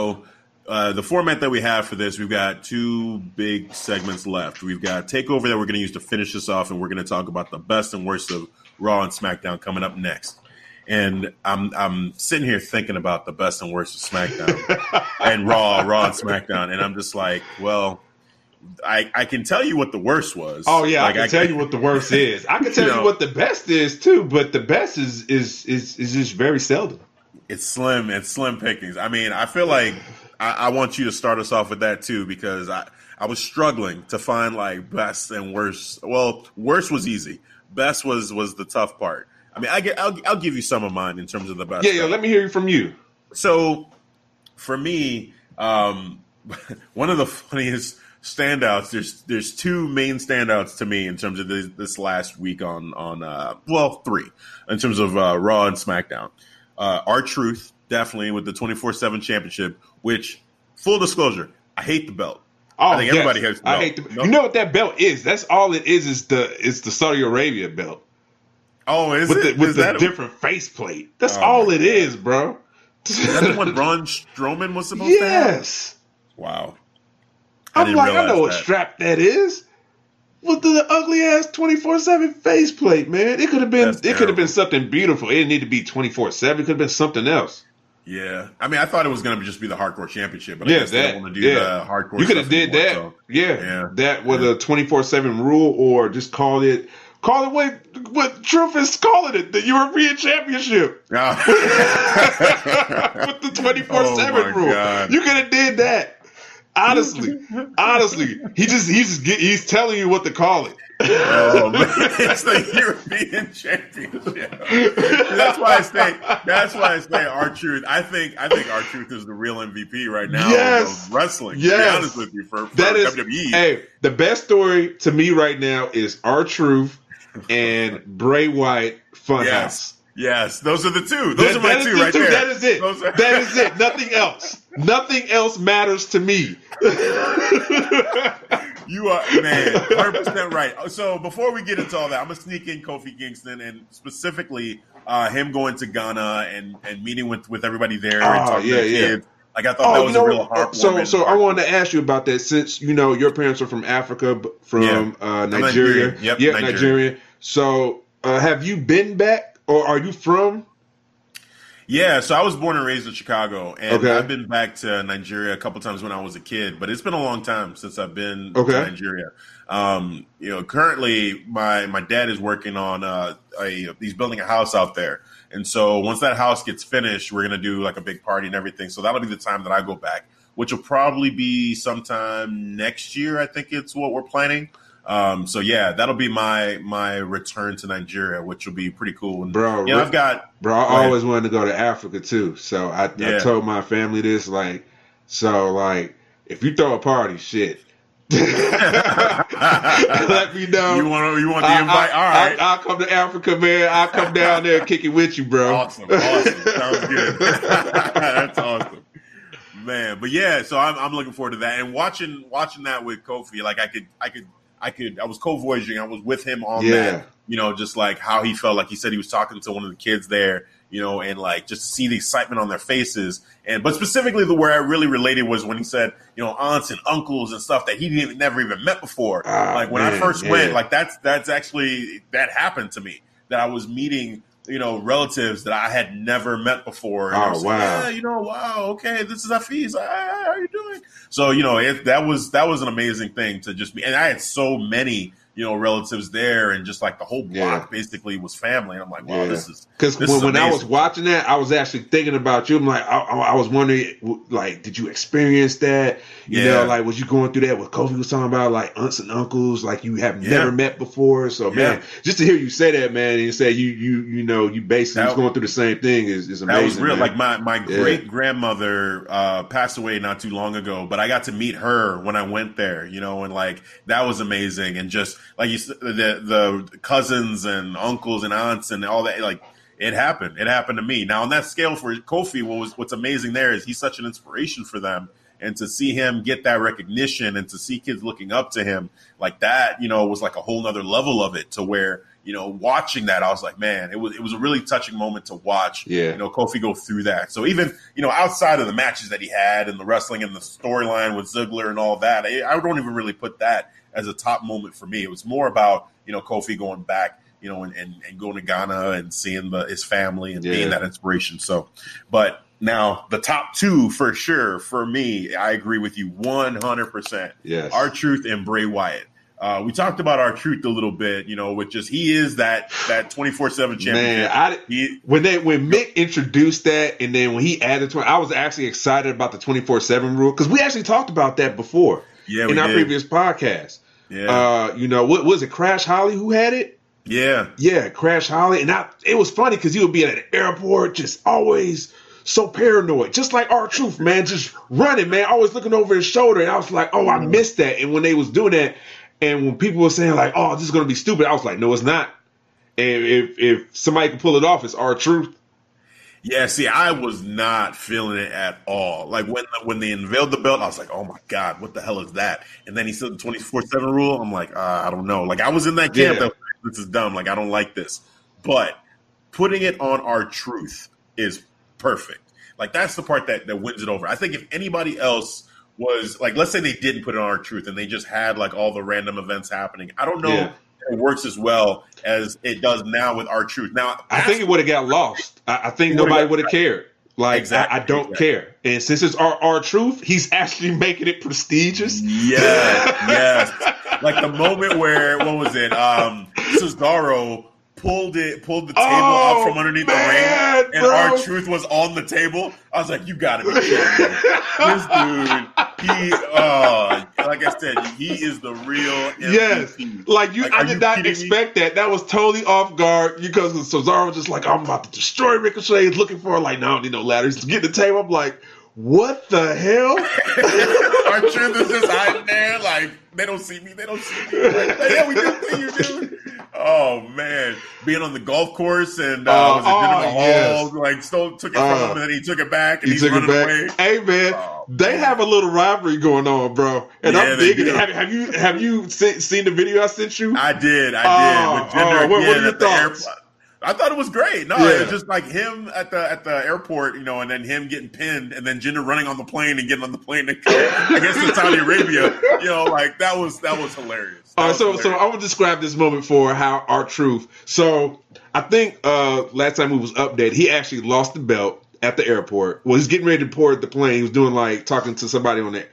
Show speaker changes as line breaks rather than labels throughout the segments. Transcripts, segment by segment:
So uh, the format that we have for this, we've got two big segments left. We've got Takeover that we're going to use to finish this off, and we're going to talk about the best and worst of Raw and SmackDown coming up next. And I'm I'm sitting here thinking about the best and worst of SmackDown and Raw, Raw and SmackDown, and I'm just like, well, I I can tell you what the worst was.
Oh yeah,
like,
I can tell you what the worst is. I can tell you,
You
what the best is too, but the best is is is is just very seldom.
It's slim. It's slim pickings. I mean, I feel like I, I want you to start us off with that too because I I was struggling to find like best and worst. Well, worst was easy. Best was was the tough part. I mean, I get I'll, I'll give you some of mine in terms of the best.
Yeah, yeah. Let me hear you from you.
So for me, um, one of the funniest standouts. There's there's two main standouts to me in terms of this, this last week on on uh, well three in terms of uh, Raw and SmackDown. Uh, R-Truth definitely with the twenty four seven championship. Which full disclosure, I hate the belt.
Oh,
I think
yes.
everybody hates the
I hate the.
No?
You know what that belt is? That's all it is. Is the is the Saudi Arabia belt
Oh, is
with
it?
the with
Is
the
that-
different faceplate. That's
Oh,
all it is, bro.
is that the one Braun Strowman was supposed to
yes.
Wow. I
I'm
didn't
like, I know what
that.
strap that is. With the ugly ass twenty four seven faceplate, man. It could have been.
That's
it could have been something beautiful. It didn't need to be twenty four seven. It could have been something else.
Yeah, I mean, I thought it was going to just be the hardcore championship, but I
Yeah,
guess they
that.
don't want to do
yeah,
the hardcore.
You could have did
anymore,
that.
so-
Yeah,
Yeah.
that with a twenty four seven rule, or just call it. Call it what what Truth is calling it, the European Championship oh. with the oh twenty four seven rule.
God.
You could have did that. Honestly, honestly, he just he's just get, he's telling you what to call it.
oh, man, it's the European Championship. That's why I say. That's why I say R-Truth. I think. I think R-Truth is the real MVP right now.
Yes.
of wrestling. To
Yes.
be honest with you, for, for
That is
WWE.
hey, the best story to me right now is R-Truth and Bray Wyatt Funhouse.
yes, yes, those are the two. Those
That-
are my
that
two right
two.
there.
That is it.
Are-
That is it. Nothing else. Nothing else matters to me.
You are man, hundred percent right. So before we get into all that, I'm gonna sneak in Kofi Kingston and specifically uh, him going to Ghana and, and meeting with, with everybody there and
Oh,
talking
yeah,
to the
yeah.
kids. Like I thought that
Oh,
was
you know,
a real heartwarming.
so so I wanted to ask you about that since you know your parents are from Africa, from
Yeah.
uh, Nigeria.
Nigerian. Yep,
yeah,
Nigerian.
Nigeria. So uh, have you been back, or are you from?
Yeah, so I was born and raised in Chicago, and
Okay.
I've been back to Nigeria a couple times when I was a kid, but it's been a long time since I've been
Okay.
to Nigeria. Um, you know, currently my my dad is working on uh, a he's building a house out there, and so once that house gets finished, we're gonna do like a big party and everything. So that'll be the time that I go back, which will probably be sometime next year. I think it's what we're planning. Um, so yeah, that'll be my my return to Nigeria, which will be pretty cool. And,
Bro,
you know, I've got
Bro, I
Go
always wanted to go to Africa too. So I, I told my family this, like, so like, if you throw a party, shit, let me know.
You want you want the
I,
invite? All right.
I, will come to Africa, man. I'll come down there and kick it with you, bro.
awesome. Awesome. Sounds good. That's awesome. Man, but yeah, so I'm I'm looking forward to that and watching watching that with Kofi. Like I could I could I could I was co-voyaging. I was with him on
Yeah.
that. You know, just like how he felt. Like he said he was talking to one of the kids there. You know, and like just to see the excitement on their faces. And but specifically, the where I really related was when he said, you know, aunts and uncles and stuff that he didn't never even met before.
Ah,
like when I first
yeah.
went, like that's that's actually that happened to me. That I was meeting you know, relatives that I had never met before. And
Oh,
like,
wow.
yeah, you know, wow, okay, this is Hafiz. Hi, how are you doing? So, you know, it, that was that was an amazing thing to just be, and I had so many, you know, relatives there, and just like the whole block
Yeah.
basically was family. And I'm like, wow,
Yeah.
this is
Because when, when I was watching that, I was actually thinking about you. I'm like, I, I was wondering, like, did you experience that? You
Yeah.
know, like, was you going through that? What Kofi was talking about, like aunts and uncles, like you have never met before. So, man, just to hear you say that, man, and you say you you you know you basically
That-
was going through the same thing is, is amazing.
That was real.
man.
Like my my great grandmother uh, passed away not too long ago, but I got to meet her when I went there. You know, and like that was amazing. And just like you said, the the cousins and uncles and aunts and all that, like it happened. It happened to me. Now on that scale for Kofi, what was what's amazing there is he's such an inspiration for them. And to see him get that recognition and to see kids looking up to him like that, you know, was like a whole nother level of it to where, you know, watching that, I was like, man, it was it was a really touching moment to watch.
Yeah.
You know, Kofi go through that. So even you know, outside of the matches that he had and the wrestling and the storyline with Ziggler and all that, I, I don't even really put that as a top moment for me. It was more about you know Kofi going back, you know, and and, and going to Ghana and seeing the, his family and
Yeah.
being that inspiration. So, but now the top two for sure for me, I agree with you one hundred percent.
Yes.
R-Truth and Bray Wyatt. Uh, we talked about R-Truth a little bit, you know, which just he is that that twenty four seven
Man,
championship.
I
He,
when they when Mick introduced that and then when he added to it, I was actually excited about the twenty four seven rule because we actually talked about that before
yeah,
in our
did.
previous podcast.
yeah,
Uh, you know, what was it? Crash Holly who had it?
yeah,
Yeah, Crash Holly, and I, it was funny because he would be at an airport, just always so paranoid, just like R-Truth, man, just running, man, always looking over his shoulder. And I was like, oh, I missed that. And when they was doing that, and when people were saying like, oh, this is gonna be stupid, I was like, no, it's not. And if if somebody can pull it off, it's R-Truth.
Yeah. See, I was not feeling it at all. Like when when they unveiled the belt, I was like, oh my god, what the hell is that? And then he said the twenty four seven rule. I'm like, uh, I don't know. Like I was in that camp.
Yeah.
That, this is dumb. Like I don't like this. But putting it on R-Truth is perfect. Like that's the part that that wins it over. I think if anybody else was like, let's say they didn't put it on R-Truth and they just had like all the random events happening. I don't know
Yeah.
It works as well as it does now with R-Truth. Now
I think it would have got lost. I, I think nobody would have cared. Like
Exactly,
I, I don't
exactly.
care. And since it's our R-Truth, he's actually making it prestigious.
Yes, yes. Like the moment where what was it? Um Cesaro pulled it pulled the table
Oh,
out from underneath
man,
the ring and
bro.
R-Truth was on the table. I was like, you gotta be kidding me. This dude, he uh like I said, he is the real MVP.
Yes, like you,
Like,
I did
you
not
kidding me?
expect that. That was totally off guard because Cesaro was just like, "I'm about to destroy Ricochet." He's looking for like, "No, I don't need no ladders." Get the table. I'm like, "What the hell?"
R-Truth is just hiding there, like they don't see me, they don't see me. Like, yeah, we do see you, dude. Oh man, being on the golf course and uh,
Oh,
was it
oh, yes.
like stole took it
Uh,
from him and then he took it back and
he
he's
took it back.
away.
Hey man,
Oh,
they
man.
have a little rivalry going on, bro, and
Yeah,
I'm digging it. Have, have you have you se- seen the video I sent you?
I did, I
Oh,
did. With Jinder
oh, what- what
again
are your
the
thoughts?
airport. I thought it was great. No,
Yeah.
it was just like him at the at the airport, you know, and then him getting pinned, and then Jinder running on the plane and getting on the plane to go, I guess to Saudi Arabia. You know, like that was that was hilarious. That
Uh,
was
so, so. I will describe this moment for how R-Truth. So, I think uh, last time we was updated, he actually lost the belt at the airport. Well, he's getting ready to board the plane. He was doing like talking to somebody on it,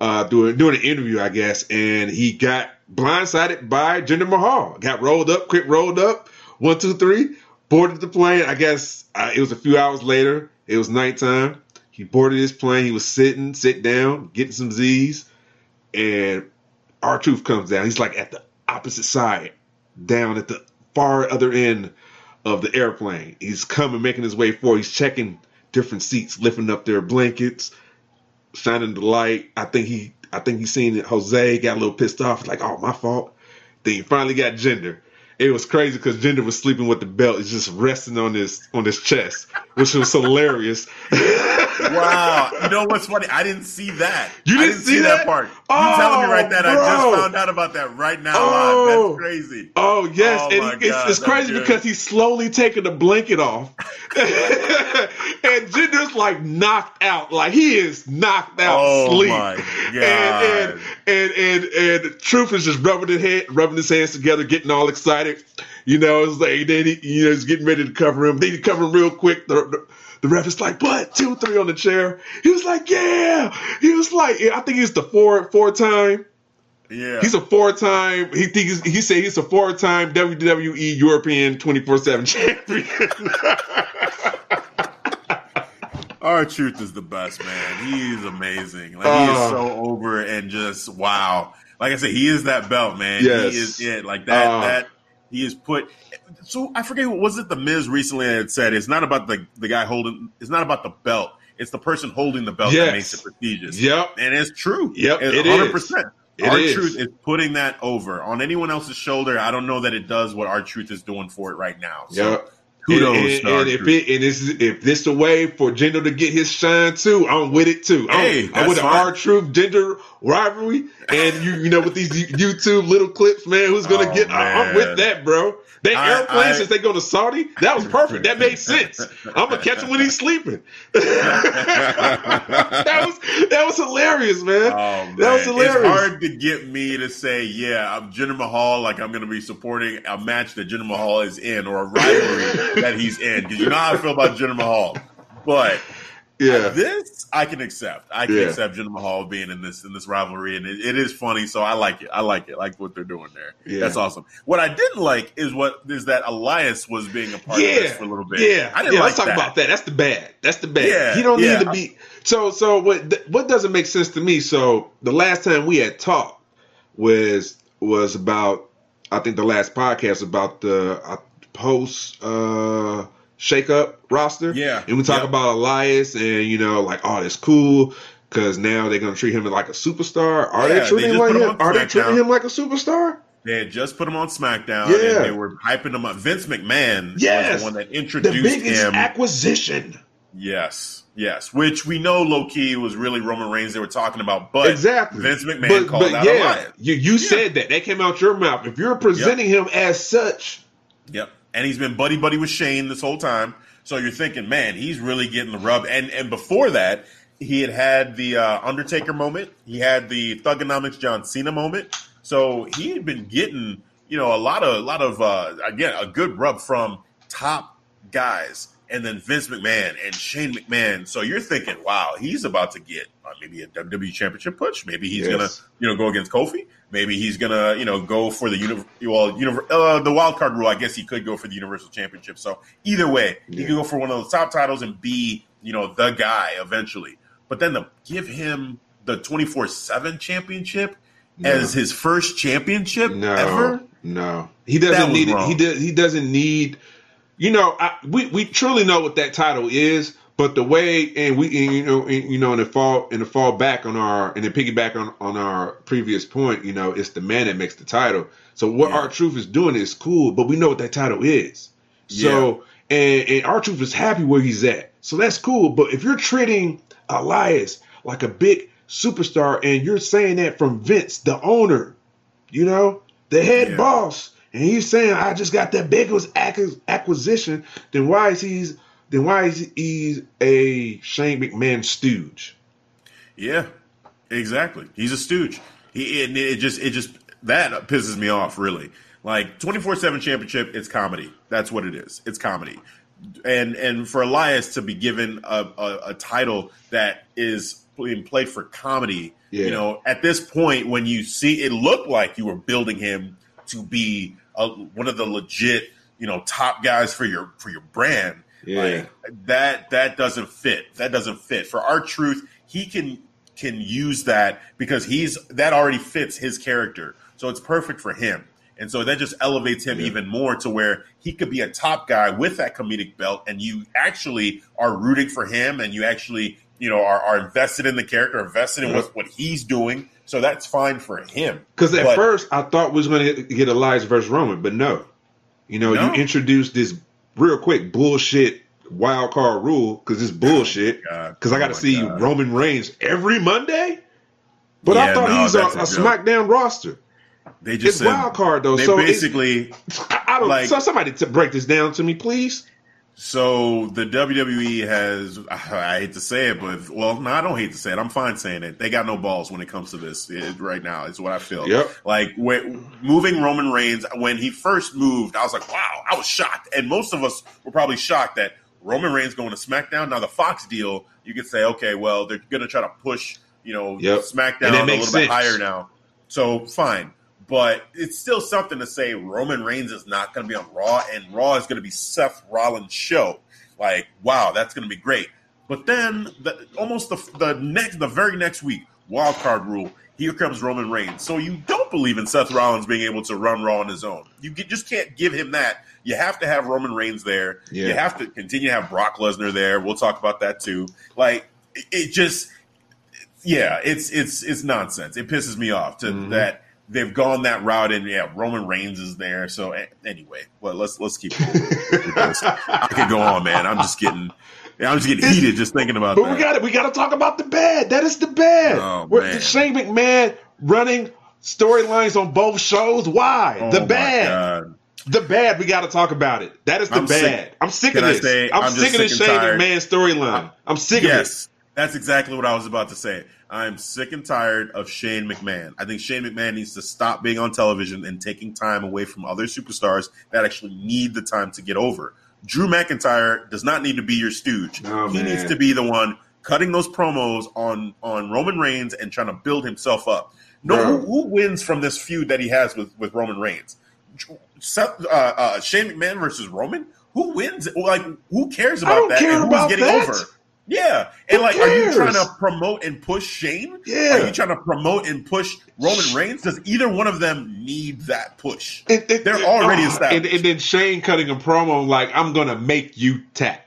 uh, doing doing an interview, I guess, and he got blindsided by Jinder Mahal. Got rolled up, quick rolled up, one, two, three, boarded the plane. I guess uh, it was a few hours later. It was nighttime. He boarded his plane. He was sitting, sit down, getting some Z's, and R-Truth comes down. He's like at the opposite side, down at the far other end of the airplane. He's coming, making his way forward. He's checking different seats, lifting up their blankets, shining the light. I think he, I think he's seen it. Jose got a little pissed off. Like, oh, my fault. Then he finally got Jinder. It was crazy because Jinder was sleeping with the belt. Just resting on his on his chest, which was hilarious.
Wow. You know what's funny? I didn't see that.
You
I
didn't see that?
part. You
Oh,
telling me right now. I just oh, found out about that right now
Oh.
live. That's oh. crazy.
Oh yes,
Oh,
and
my
he- it's,
God,
it's crazy
good.
because he's slowly taking the blanket off, and Jinder's like knocked out, like he is knocked out,
Oh,
sleep. And, and and and and Truth is just rubbing his head, rubbing his hands together, getting all excited. You know, it's like then he, you know, he's getting ready to cover him. Then he cover him real quick. The, the, the ref is like, "But two, three on the chair." He was like, "Yeah." He was like, yeah. "I think he's the four four time."
Yeah.
He's a four-time. He thinks he said he's a four-time WWE European 24/7 champion.
R-Truth is the best, man. He is amazing. Like he is
Oh.
so over and just wow. Like I said, he is that belt, man.
Yes.
He is it. Like that.
Oh.
that he is put. So I forget was it the Miz recently that said it's not about the the guy holding. It's not about the belt. It's the person holding the belt
Yes.
that makes it prestigious.
Yep.
and it's true.
Yep,
it's 100%.
It
R-Truth
is
putting that over on anyone else's shoulder. I don't know that it does what R-Truth is doing for it right now. So
Yep.
Kudos,
and, and, and if it and this is if this a way for Jinder to get his shine too, I'm with it too. I'm,
Hey,
I'm with the. R Truth Jinder rivalry, and you you know with these YouTube little clips, man, who's gonna
Oh,
get? I- I'm with that, bro. They
I-
airplane since they go to Saudi, that was perfect. That made sense. I'm gonna catch him when he's sleeping. that was that was hilarious, man.
Oh, man.
that was hilarious.
It's hard to get me to say, yeah, I'm Jinder Mahal, like I'm going to be supporting a match that Jinder Mahal is in or a rivalry that he's in. Because you know how I feel about Jinder Mahal. But
yeah,
this I can accept. I can
Yeah.
accept Jinder Mahal being in this in this rivalry, and it, it is funny. So I like it. I like it. I like what they're doing there.
Yeah.
That's awesome. What I didn't like is what is that Elias was being a part of this for a little bit.
Yeah,
I didn't
yeah.
like
let's talk
that.
about that. That's the bad. That's the bad.
Yeah,
he don't
yeah.
need to be. So, so what? What doesn't make sense to me? So, the last time we had talked was was about. I think the last podcast about the uh, post uh shake up roster.
Yeah,
and we talk
yeah.
about Elias, and you know, like, oh, that's cool. Because now they're gonna treat him like a superstar. Are
Yeah,
they
they
treating him like
him?
Are they treating him like a superstar?
They had just put him on SmackDown,
Yeah.
and they were hyping him up. Vince McMahon
Yes.
was the one that
The
introduced
biggest
him.
acquisition.
yes, yes, which we know low key was really Roman Reigns they were talking about, but
exactly.
Vince McMahon
but,
called
but
out
yeah,
Elias.
you you said that. That came out your mouth. If you're presenting him as such,
Yep. And he's been buddy buddy with Shane this whole time. So you're thinking, man, he's really getting the rub. And and before that, he had had the uh, Undertaker moment. He had the Thuganomics John Cena moment. So he had been getting, you know, a lot of a lot of uh, again a good rub from top guys. And then Vince McMahon and Shane McMahon. So you're thinking, wow, he's about to get uh, maybe a WWE Championship push. Maybe he's
Yes.
gonna, you know, go against Kofi. Maybe he's gonna, you know, go for the uni- well, univer- uh, the wild card rule. I guess he could go for the Universal Championship. So either way, he
Yeah.
could go for one of those top titles and be, you know, the guy eventually. But then to give him the twenty four seven championship
No.
as his first championship
no,
ever.
no, he doesn't need it.
wrong.
He does. He doesn't need. You know, I, we we truly know what that title is, but the way and we and, you know and, you know and the fall and the fall back on our and then piggyback on on our previous point, you know, it's the man that makes the title. So what
Yeah.
R-Truth is doing is cool, but we know what that title is. So and and R-Truth is happy where he's at. So that's cool. But if you're treating Elias like a big superstar and you're saying that from Vince, the owner, you know, the head
Yeah.
boss, and he's saying I just got that biggest acquisition, then why is he's then why is he a Shane McMahon stooge?
Yeah, exactly. He's a stooge. He it, it just it just that pisses me off really. Like twenty four seven championship, it's comedy. That's what it is. It's comedy. And and for Elias to be given a, a, a title that is being played for comedy,
Yeah.
you know, at this point when you see it looked like you were building him to be a, one of the legit, you know, top guys for your for your brand.
Yeah.
Like that that doesn't fit. That doesn't fit. For R-Truth, he can can use that because he's that already fits his character. So it's perfect for him. And so that just elevates him
Yeah.
even more to where he could be a top guy with that comedic belt and you actually are rooting for him and you actually, you know, are, are invested in the character, invested in
Yeah.
what, what he's doing. So that's fine for him.
Because at
But-
first I thought we was going to get Elias versus Roman, but no. You know,
No.
you introduced this real quick bullshit wild card rule because it's bullshit.
Oh
because I got
Oh
to
my
see
God.
Roman Reigns every Monday. But I thought
no,
he's a, a
a.
SmackDown roster.
They just
It's
said,
wild card though.
they
so
basically
I, I don't.
like-
so somebody to break this down to me, please.
So the WWE has, I hate to say it, but well, no, I don't hate to say it. I'm fine saying it. They got no balls when it comes to this it, right now. Is what I feel.
Yep.
Like when, moving Roman Reigns when he first moved, I was like, wow, I was shocked, and most of us were probably shocked that Roman Reigns going to SmackDown. Now the Fox deal, you could say, okay, well, they're going to try to push, you know,
Yep.
SmackDown a little bit higher now. So fine. But it's still something to say Roman Reigns is not going to be on Raw, and Raw is going to be Seth Rollins' show. Like, wow, that's going to be great. But then, the, almost the, the next, the very next week, wild card rule. Here comes Roman Reigns. So you don't believe in Seth Rollins being able to run Raw on his own. You just can't give him that. You have to have Roman Reigns there.
Yeah.
You have to continue to have Brock Lesnar there. We'll talk about that too. Like, it, just, yeah, it's it's it's nonsense. It pisses me off to
Mhm.
that they've gone that route, and yeah, Roman Reigns is there. So anyway, well, let's let's keep. I could go on, man. I'm just getting. I'm just getting heated just thinking about
but
that.
we got it. We got to talk about the bad. That is the bad.
Oh.
Shane McMahon running storylines on both shows. Why
Oh,
the bad? The bad. We got to talk about it. That is the
I'm
bad.
sick.
I'm sick
Can
of this.
say,
I'm,
I'm
sick of this Shane. McMahon storyline. I'm sick of
Yes, that's exactly what I was about to say. I'm sick and tired of Shane McMahon. I think Shane McMahon needs to stop being on television and taking time away from other superstars that actually need the time to get over. Drew McIntyre does not need to be your stooge.
Oh,
he
man.
needs to be the one cutting those promos on on Roman Reigns and trying to build himself up. No, who, who wins from this feud that he has with, with Roman Reigns? Uh, uh, Shane McMahon versus Roman? Who wins? Like, who cares about that?
care
and who's getting
that.
over? Yeah, and
Who
like, are you trying to promote and push Shane?
Yeah.
Are you trying to promote and push Roman Reigns? Does either one of them need that push?
it. It-
They're
it-
already
ah,
established.
And, and then Shane cutting a promo like, "I'm gonna make you tap."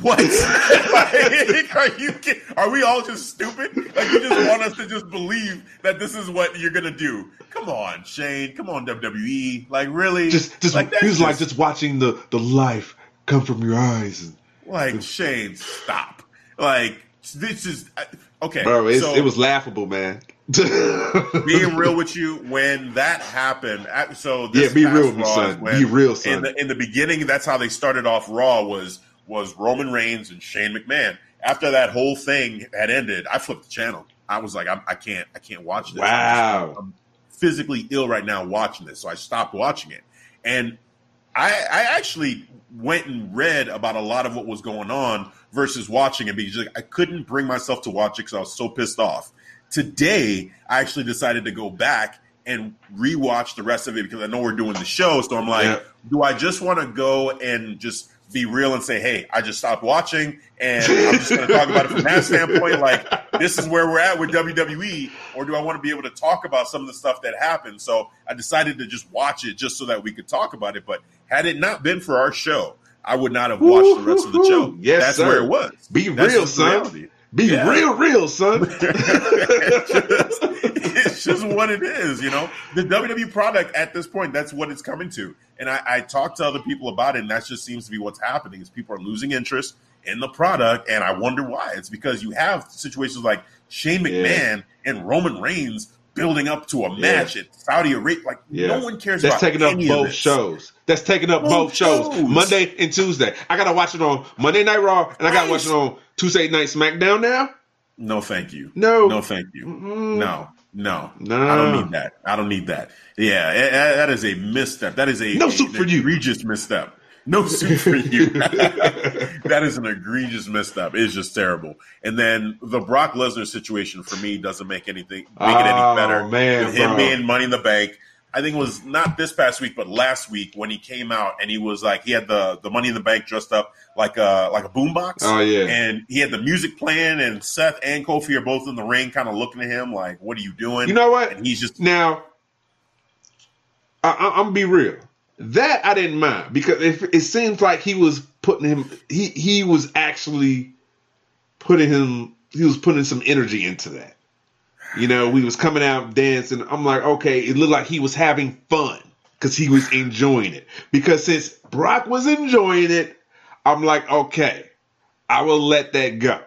What? like, are you? kid- Are we all just stupid? Like you just want us to just believe that this is what you're gonna do? Come on, Shane. Come on, WWE. Like really?
Just, just
like, that's
he was like just watching the the life come from your eyes. And,
like Shane. Stop. Like this is uh, okay.
bro,
so-
it was laughable, man.
being real with you when that happened so this
Yeah, be real with me,
Raw
son.
when-
Be real, son.
in the, in the beginning that's how they started off raw was was roman reigns and shane mcmahon after that whole thing had ended i flipped the channel i was like I'm, i can't i can't watch this I'm just-
Wow.
I'm physically ill right now watching this so i stopped watching it and I, I actually went and read about a lot of what was going on versus watching it because I couldn't bring myself to watch it because I was so pissed off. Today, I actually decided to go back and rewatch the rest of it because I know we're doing the show. So I'm like,
Yeah.
do I just want to go and just be real and say, hey, I just stopped watching and I'm just going to talk about it from that standpoint? Like, this is where we're at with WWE, or do I want to be able to talk about some of the stuff that happened? So I decided to just watch it just so that we could talk about it. But had it not been for our show, I would not have watched the rest of the show.
Yes,
That's
sir.
where it was.
Be
That's
real, son.
reality.
Be
Yeah.
real, real, son.
it's, just, it's just what it is, you know. The WWE product at this point, that's what it's coming to. And I, I talk to other people about it, and that just seems to be what's happening. Is people are losing interest in the product, and I wonder why. It's because you have situations like Shane
Yeah.
McMahon and Roman Reigns building up to a match at Saudi Arabia. Like
Yeah.
no one cares
That's
about
taking up both shows. That's taking up
Both
both, shows.
shows.
Monday and Tuesday. I gotta watch it on Monday Night Raw, and I gotta
Right.
watch it on Tuesday Night SmackDown now.
No, thank you.
No.
no, thank you.
Mm-mm.
No, no,
No.
I don't need that. I don't need that. Yeah, that is a misstep. That is a
No
a-
suit for you.
Egregious misstep. No suit for you. that is an egregious misstep. It's just terrible. And then the Brock Lesnar situation for me doesn't make anything make it
Oh,
any better.
man,
With him
bro.
being Money in the Bank. I think it was not this past week, but last week when he came out and he was like he had the the Money in the Bank dressed up like a like a boombox.
Oh, yeah.
and he had the music playing, and Seth and Kofi are both in the ring, kind of looking at him like, "What are you doing?"
You know what?
And he's just
Now, I, I, I'm gonna be real. That I didn't mind because it, it seems like he was putting him. He he was actually putting him. He was putting some energy into that. You know, we was coming out dancing. I'm like, okay, it looked like he was having fun because he was enjoying it. Because since Brock was enjoying it, I'm like, okay, I will let that go.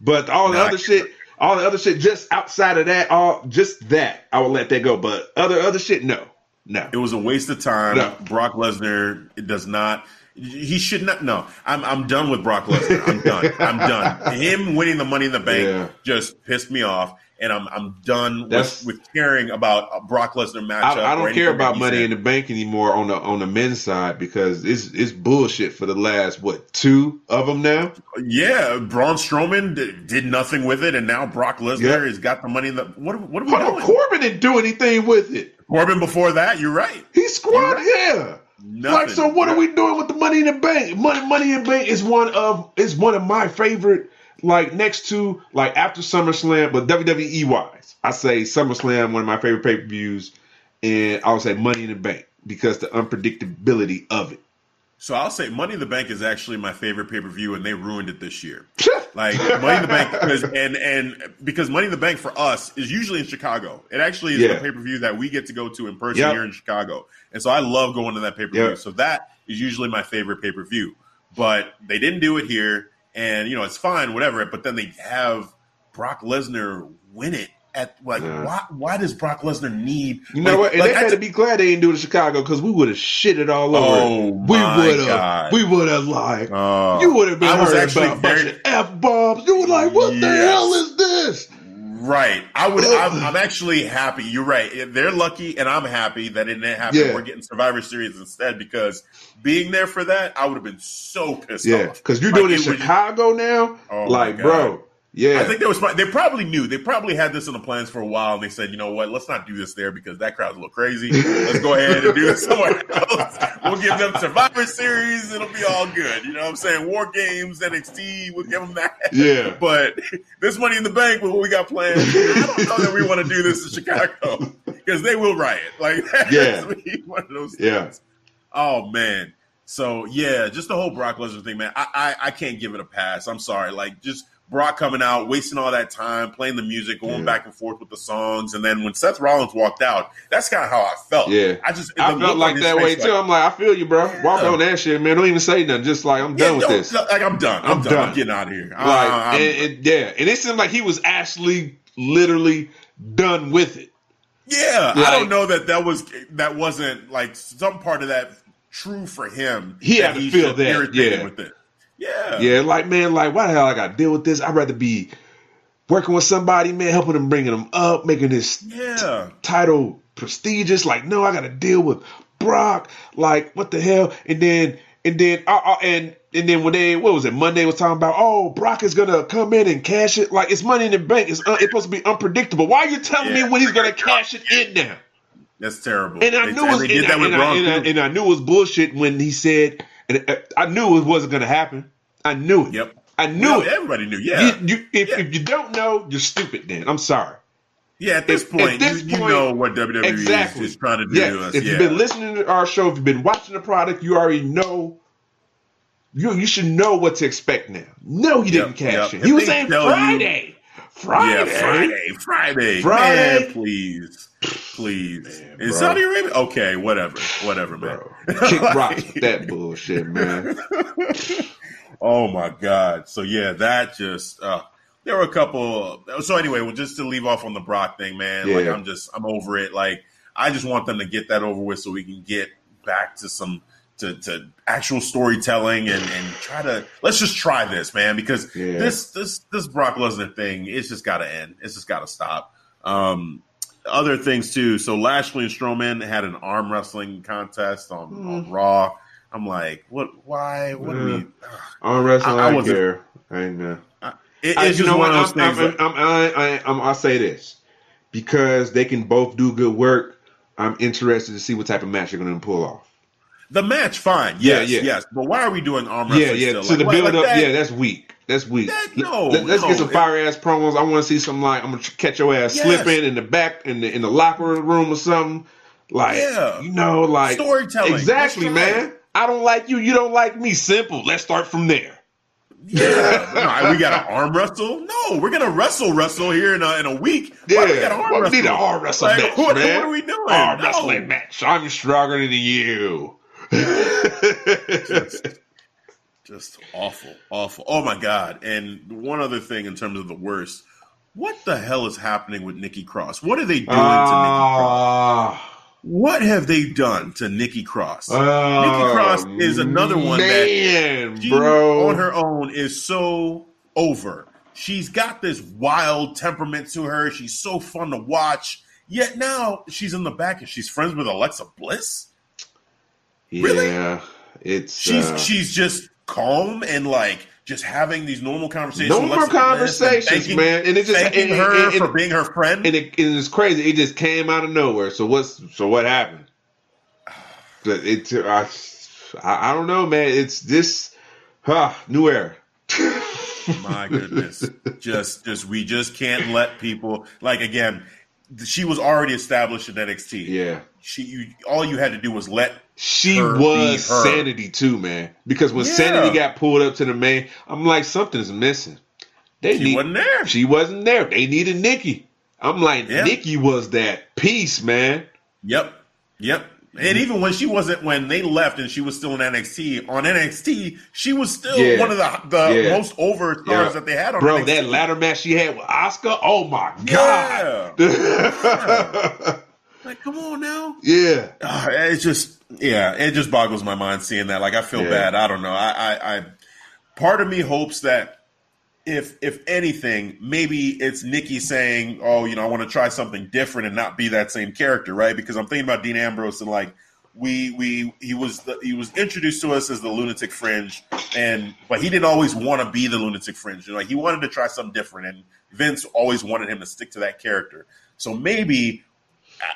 But all the
No,
other shit, all the other shit, just outside of that, all just that, I will let that go. But other other shit, no, no.
it was a waste of time.
No.
Brock Lesnar it does not. He should not. No, I'm I'm done with Brock Lesnar. I'm done. I'm done. Him winning the Money in the Bank
Yeah.
just pissed me off, and I'm I'm done with, with caring about a Brock Lesnar matchup.
I, I don't care about money
said.
in the bank anymore on the on the men's side because it's it's bullshit for the last what two of them now.
Yeah, Braun Strowman did, did nothing with it, and now Brock Lesnar
Yeah.
has got the money in the. What, what are we
Hold
doing?
Corbin didn't do anything with it.
Corbin before that, you're right.
He squad, yeah.
Nothing.
Like, so what are we doing with the money in the bank? Money, money in the bank is one of is one of my favorite. Like next to like after SummerSlam, but WWE wise, I say SummerSlam one of my favorite pay per views, and I would say Money in the Bank because the unpredictability of it.
So I'll say Money in the Bank is actually my favorite pay per view, and they ruined it this year. like Money in the Bank, because and and because Money in the Bank for us is usually in Chicago. It actually is
Yeah.
the pay per view that we get to go to in person
Yep.
here in Chicago, and so I love going to that pay per view.
Yep.
So that is usually my favorite pay per view. But they didn't do it here, and you know it's fine, whatever. But then they have Brock Lesnar win it. At like,
Yeah.
why? Why does Brock Lesnar need?
You know
like-
what? And
like,
they had to be glad they didn't do it in Chicago because we would have shitted all over.
Oh,
it. we would have. We would have like.
Oh.
you would have been
I was actually
about
very-
f bombs. You were like, "What the hell is this?"
Right. I would. I'm, I'm actually happy. You're right. They're lucky, and I'm happy that it didn't happen.
Yeah.
We're getting Survivor Series instead because being there for that, I would have been so pissed
Yeah,
off.
because you're
Like,
doing it in
was-
Chicago now.
Oh,
like, bro, yeah,
I think they was. They probably knew. They probably had this in the plans for a while, and they said, "You know what? Let's not do this there because that crowd's a little crazy. Let's go ahead and do it somewhere else. We'll give them Survivor Series. It'll be all good. You know what I'm saying? War Games, NXT. We'll give them that.
yeah.
But this money in the bank with what we got planned, I don't know that we want to do this in Chicago because they will riot. Like,
Yeah.
one of those
Yeah.
things. Oh man. So yeah, just the whole Brock Lesnar thing, man. I, I I can't give it a pass. I'm sorry. Like just Brock coming out, wasting all that time, playing the music, going
Yeah.
back and forth with the songs, and then when Seth Rollins walked out, that's kind of how I felt.
Yeah.
I just
I felt like that way
face,
too. I'm like, I feel you, bro. Walk on that shit, man. Don't even say nothing. Just like I'm
yeah,
done with this.
Like I'm done. I'm,
I'm
done.
done.
I'm getting out of here. Uh,
Like, and, and- yeah, and it seemed like he was actually literally done with it.
Yeah,
Like-
I don't know that that was that wasn't like some part of that true for him.
He had to feel that,
irritated
yeah.
with it. Yeah,
Yeah, like man, like why the hell I got to deal with this? I'd rather be working with somebody, man, helping them, bringing them up, making this
yeah.
title prestigious. Like, no, I got to deal with Brock. Like, what the hell? And then, and then, uh, uh, and and then when they, what was it? Monday was talking about, oh, Brock is gonna come in and cash it. Like, it's money in the bank. It's uh, it's supposed to be unpredictable. Why are you telling
Yeah.
me when he's gonna cash it in now?
That's terrible.
And I
They-
knew it was, and,
that
I,
with
and, and, and I knew it was bullshit when he said, and I knew it wasn't gonna happen. I knew it.
Yep.
I knew
No,
it.
everybody knew. Yeah,
You, you, if,
Yeah.
if you don't know, you're stupid. Then I'm sorry.
yeah. At this
at
point,
this
you, you know what WWE
Exactly.
is, is trying to do
Yeah.
to us.
If
yeah.
you've been listening to our show, if you've been watching the product, you already know. You you should know what to expect now. No, he didn't cash
yep.
in. He
If
was saying Friday. Friday.
Yeah, Friday, Friday,
Friday.
Man, please, please.
Man,
In. Saudi Arabia, okay, whatever, whatever, man.
Bro. Kick rocks with that bullshit, man.
oh my god! So yeah, that just uh, there were a couple. So anyway, well, just to leave off on the Brock thing, man. Like I'm just I'm over it. Like I just want them to get that over with so we can get back to some to, to actual storytelling and and try to let's just try this, man. Because
Yeah.
this this this Brock Lesnar thing, it's just got to end. It's just got to stop. Um, other things too. So Lashley and Strowman had an arm wrestling contest on, on
Mm.
Raw. I'm like, what? Why? What do we?
Arm wrestling,
I- I
I, don't care. I know.
It,
I,
it's
you
just
know
one
what?
of those
I'm,
things.
I'm, I'm, I, I, I'm, I'll say this because they can both do good work. I'm interested to see what type of match they're going to pull off.
The match, fine,
Yeah,
yes,
yeah.
yes. But why are we doing arm
Yeah,
wrestling?
yeah.
Still?
So
Like,
the build
like
up,
that-
yeah, that's weak. That's weak.
That- no,
Let, us
no.
get some fire ass promos. I want to see some like I'm gonna catch your ass
Yes.
slipping in the back in the in the locker room or something. Like
Yeah.
you know, like
Storytelling.
Exactly, man. I don't like you. You don't like me. Simple. Let's start from there.
Yeah, no, we got to arm wrestle. No, we're gonna wrestle wrestle here in a, in a week. Why we
Yeah,
gotta arm
well, we need an arm wrestle
Like,
match,
what,
man.
what are we doing?
Arm
No.
wrestling match. I'm stronger than you.
Just, just awful, awful. Oh my god! And one other thing in terms of the worst, what the hell is happening with Nikki Cross? What are they doing to Nikki Cross?
Ah.
What have they done to Nikki Cross?
Oh,
Nikki Cross is another one that she
bro.
on her own is so over. She's got this wild temperament to her. She's so fun to watch. Yet now she's in the back and she's friends with Alexa Bliss.
Yeah,
really?
it's
She's
uh,
she's just calm and like just having these normal conversations. Normal Bliss and
conversations,
thanking-
man. And it just
Thanking her
and-
for being her friend.
and it, it's crazy. It just came out of nowhere. So what's so what happened? But it, I, I I don't know, man. It's this, huh? New era.
My goodness. just just we just can't let people like again, she was already established in NXT.
Yeah,
She you all you had to do was let
she was sanity too, man. Because when
Yeah.
sanity got pulled up to the main, I'm like, something's missing. They
She
need,
wasn't there.
She wasn't there. They needed Nikki. I'm like,
Yeah.
Nikki was that piece, man.
Yep. Yep. And even when she wasn't, when they left and she was still in NXT, on NXT, she was still
Yeah.
one of the the
Yeah.
most over stars
Yeah.
that they had on
Bro,
NXT.
that ladder match she had with Asuka, oh my
Yeah.
god.
Like, come on now.
yeah.
Uh, it's just, yeah, it just boggles my mind seeing that. Like, I feel
Yeah.
bad. I don't know. I, I, I, part of me hopes that if, if anything, maybe it's Nikki saying, "Oh, you know, I want to try something different and not be that same character," right? Because I'm thinking about Dean Ambrose and like we, we, he was, the, he was introduced to us as the lunatic fringe, and but he didn't always want to be the lunatic fringe. You know, like he wanted to try something different, and Vince always wanted him to stick to that character. So maybe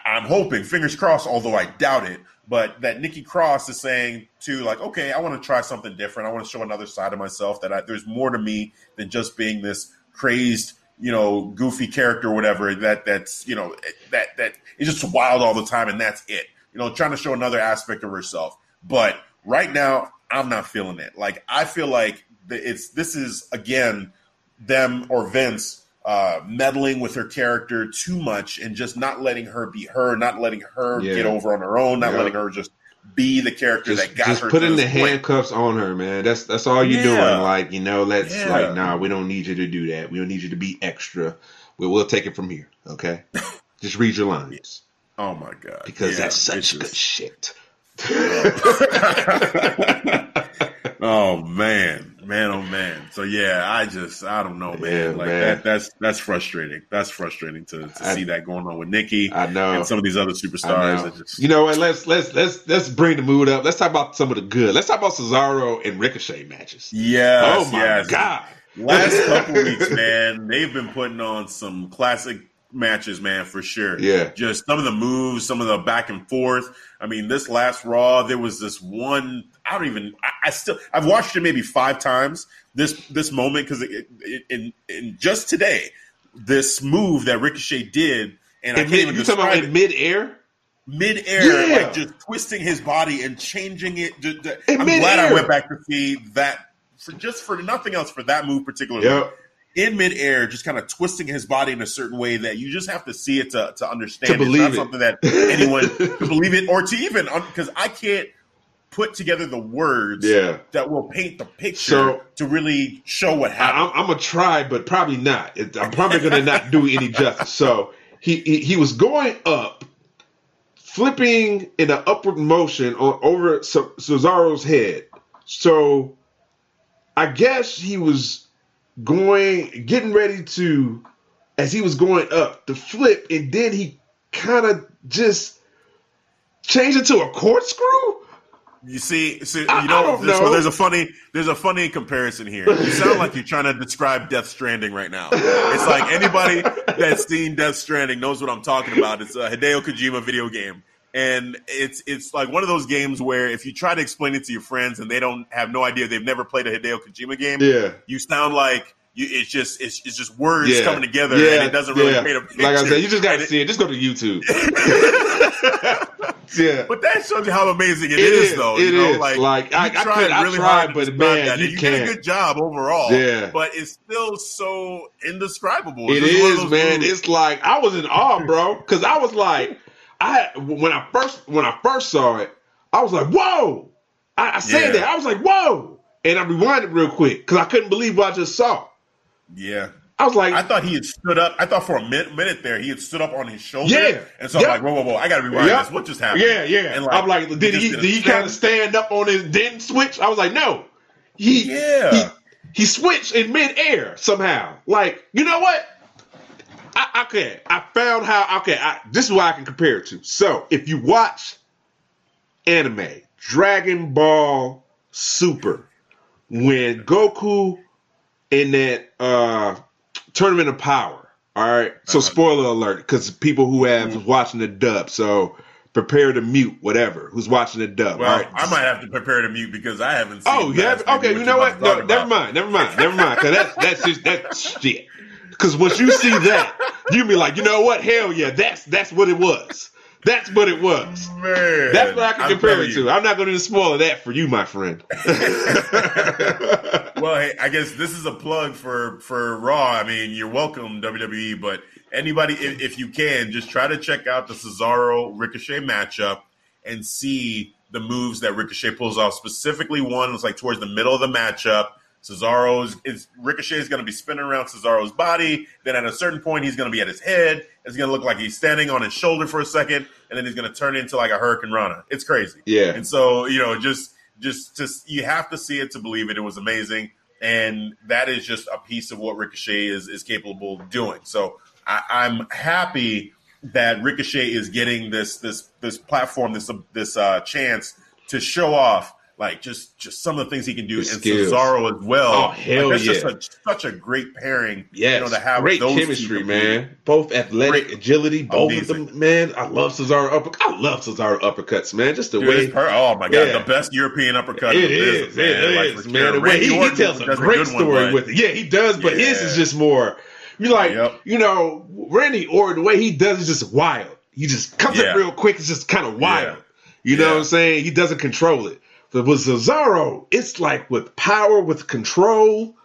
I'm hoping, fingers crossed, although I doubt it, but that Nikki Cross is saying to like, okay, I want to try something different. I want to show another side of myself that I, there's more to me than just being this crazed, you know, goofy character or whatever. That that's you know that that is just wild all the time, and that's it. You know, trying to show another aspect of herself. But right now, I'm not feeling it. Like I feel like it's this is again them or Vince uh, meddling with her character too much and just not letting her be her, not letting her
Yeah.
get over on her own, not
Yeah.
letting her just be the character
Just,
that got
just
her.
putting the
point.
handcuffs on her, man. That's that's all you're
Yeah.
doing. Like, you know, let's like, nah, we don't need you to do that. We don't need you to be extra. We will take it from here, okay? just read your lines.
Oh my god!
Because that's such good shit.
oh man, man, oh man. So yeah, I just I don't know, man.
Yeah,
like
man.
that that's that's frustrating. That's frustrating to, to
I-
see that going on with Nikki
I know.
and some of these other superstars. Just
You know what? Let's let's let's let's bring the mood up. Let's talk about some of the good. Let's talk about Cesaro and Ricochet matches.
yeah
oh my
yes.
god!
Last couple weeks, man, they've been putting on some classic matches, man, for sure.
Yeah.
Just some of the moves, some of the back and forth. I mean, this last Raw, there was this one. I don't even. I, I still. I've watched it maybe five times. This this moment because it, it, in in just today, this move that Ricochet did, and I
In
can't
mid,
even
you talking about in mid-air?
mid-air,
Yeah.
like just twisting his body and changing it. Ju- ju-
In
I'm glad I went back to see that for just for nothing else for that move particularly.
Yep.
In midair, just kind of twisting his body in a certain way that you just have to see it to, to understand.
To
it's
believe
not
it.
something that anyone to believe it or to even because I can't put together the words
Yeah.
that will paint the picture
So-
to really show what happened.
I'm, I'm gonna try, but probably not. I'm probably gonna not do any justice. So he, he he was going up, flipping in an upward motion on over Ce- Cesaro's head. So I guess he was going, getting ready to, as he was going up, to flip, and then he kind of just changed it to a corkscrew.
You see, so, you
I- I
know,
don't
there's,
know.
there's a funny, there's a funny comparison here. You sound like you're trying to describe Death Stranding right now. It's like anybody that's seen Death Stranding knows what I'm talking about. It's a Hideo Kojima video game, and it's it's like one of those games where if you try to explain it to your friends and they don't have no idea, they've never played a Hideo Kojima game,
Yeah.
you sound like you. It's just it's, it's just words
Yeah.
coming together,
Yeah,
and it doesn't really
yeah.
paint a picture.
Like I said, you just got to see it. Just go to YouTube. yeah.
But that shows you how amazing
It
it is,
is,
though.
it
you know,
is.
like,
Like, I- I
tried
could- I
really
tried,
hard
but man,
that,
you
you did a good job overall.
Yeah.
but it's still so indescribable.
It
It's of
is, man. It's like I was in awe, bro, because I was like, I when I first when I first saw it, I was like, whoa! I, I said
Yeah.
that I was like, whoa! And I rewinded real quick because I couldn't believe what I just saw.
yeah.
I was like,
I thought he had stood up. I thought for a minute, minute there he had stood up on his shoulder.
Yeah.
and so I'm like, whoa, whoa, whoa! I got to rewind
Yep.
this. What just happened?
yeah, yeah.
And
I'm like, did he
did a
did he kind of stand up on his then switch? I was like, no, he
Yeah.
he, he switched in midair somehow. Like, you know what? I, okay, I found how. Okay, I, this is what I can compare it to. So, if you watch anime, Dragon Ball Super, when Goku in that uh Tournament of Power. All right. So,
Uh-huh.
spoiler alert, because people who have watching the dub, so prepare to mute whatever who's watching the dub.
Well,
all right.
I might have to prepare to mute because I haven't. seen
Oh, yeah.
Maybe
Okay, you know what? No, never mind. Never mind. Never mind. Because that's that's just that's shit. Because once you see that, you be like, you know what? Hell yeah, that's that's what it was. That's what it was.
Oh, man,
That's what I can compare it
you.
to. I'm not going to spoil that for you, my friend.
well, hey, I guess this is a plug for for Raw. I mean, you're welcome WWE, but anybody, if, if you can, just try to check out the Cesaro Ricochet matchup and see the moves that Ricochet pulls off. Specifically, one was like towards the middle of the matchup. Cesaro's is Ricochet is going to be spinning around Cesaro's body. Then at a certain point, he's going to be at his head. It's going to look like he's standing on his shoulder for a second, and then he's going to turn into like a hurricanrana. It's crazy.
Yeah.
And so you know, just just just you have to see it to believe it. It was amazing, and that is just a piece of what Ricochet is is capable of doing. So I, I'm happy that Ricochet is getting this this this platform, this this uh, chance to show off like just just some of the things he can do,
His
and
skills.
Cesaro as well.
Oh, hell
like, that's
yeah.
just a, such a great pairing.
Yes,
you know, to have
great
those
chemistry, man. Both athletic,
Great.
agility, both
Amazing.
of them, man. I love Cesaro uppercut. I love Cesaro uppercuts, man. Just the
Dude,
way
per- oh my god,
Yeah.
the best European uppercut.
it
in the
is,
business,
it
Like,
is,
for
man. The way he, he tells a great
one,
story
but-
with it. Yeah, he does, but his is just more. You like,
Yep.
you know, Randy Orton. The way he does is just wild. He just comes
Yeah.
up real quick. It's just kind of wild.
Yeah.
You know
Yeah.
what I'm saying? He doesn't control it. But with Cesaro, it's like with power, with control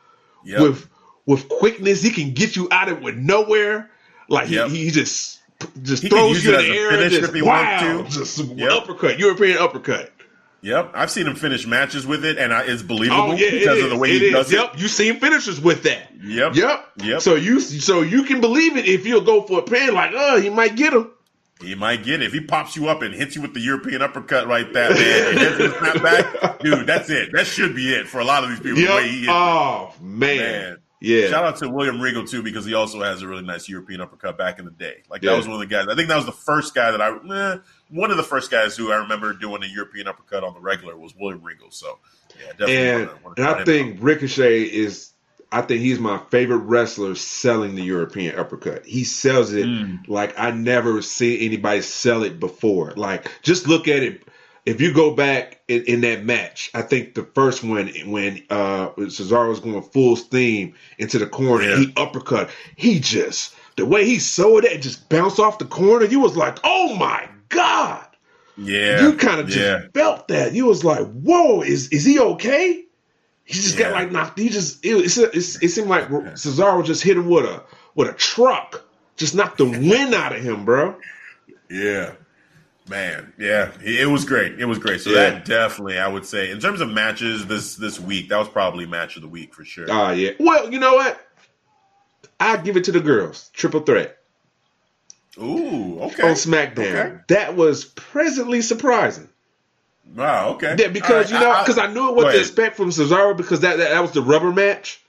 Yep.
with with quickness. He can get you out of with nowhere. Like he,
Yep.
he just just
He
throws you in the air.
finish
Just, wow, just
Yep.
uppercut, European uppercut.
Yep, I've seen him finish matches with it, and I, it's believable
Oh yeah,
because
is.
of the way
it
he
is.
does
Yep, you seen finishers with that.
Yep,
Yep,
Yep.
So you so you can believe it if you'll go for a pin. Like, oh, he might get him.
He might get it if he pops you up and hits you with the European uppercut right there, man. And hits the snap back, dude. That's it. That should be it for a lot of these people. The
Yep.
hits
Oh man.
Man.
Yeah.
Shout out to William Regal too because he also has a really nice European uppercut back in the day. Like
Yeah.
that was one of the guys. I think that was the first guy that I, eh, one of the first guys who I remember doing a European uppercut on the regular was William Regal. So yeah, definitely.
and
wanna- wanna
and I think
out.
Ricochet is. I think he's my favorite wrestler selling the European uppercut. He sells it
Mm.
like I never see anybody sell it before. Like just look at it. If you go back in, in that match, I think the first one when uh Cesaro was going full steam into the corner and he uppercut, he just the way he sold it just bounced off the corner. You was like, oh my god!
yeah,
you kind of just
yeah.
felt that. You was like, "Whoa, is is he okay?" He just got like knocked. He just it, it's, it's, it seemed like Cesaro just hit him with a with a truck, just knocked the wind out of him, bro.
Yeah. Man, yeah, it was great. It was great. So
Yeah.
that definitely, I would say, in terms of matches this this week, that was probably match of the week for sure.
Ah, yeah. Well, you know what? I give it to the girls. Triple threat
Ooh, okay.
on SmackDown.
Okay.
That was presently surprising.
Wow, okay.
Yeah, because
All
you know,
I- I-
because I, knew what to expect from Cesaro because that, that that was the rubber match.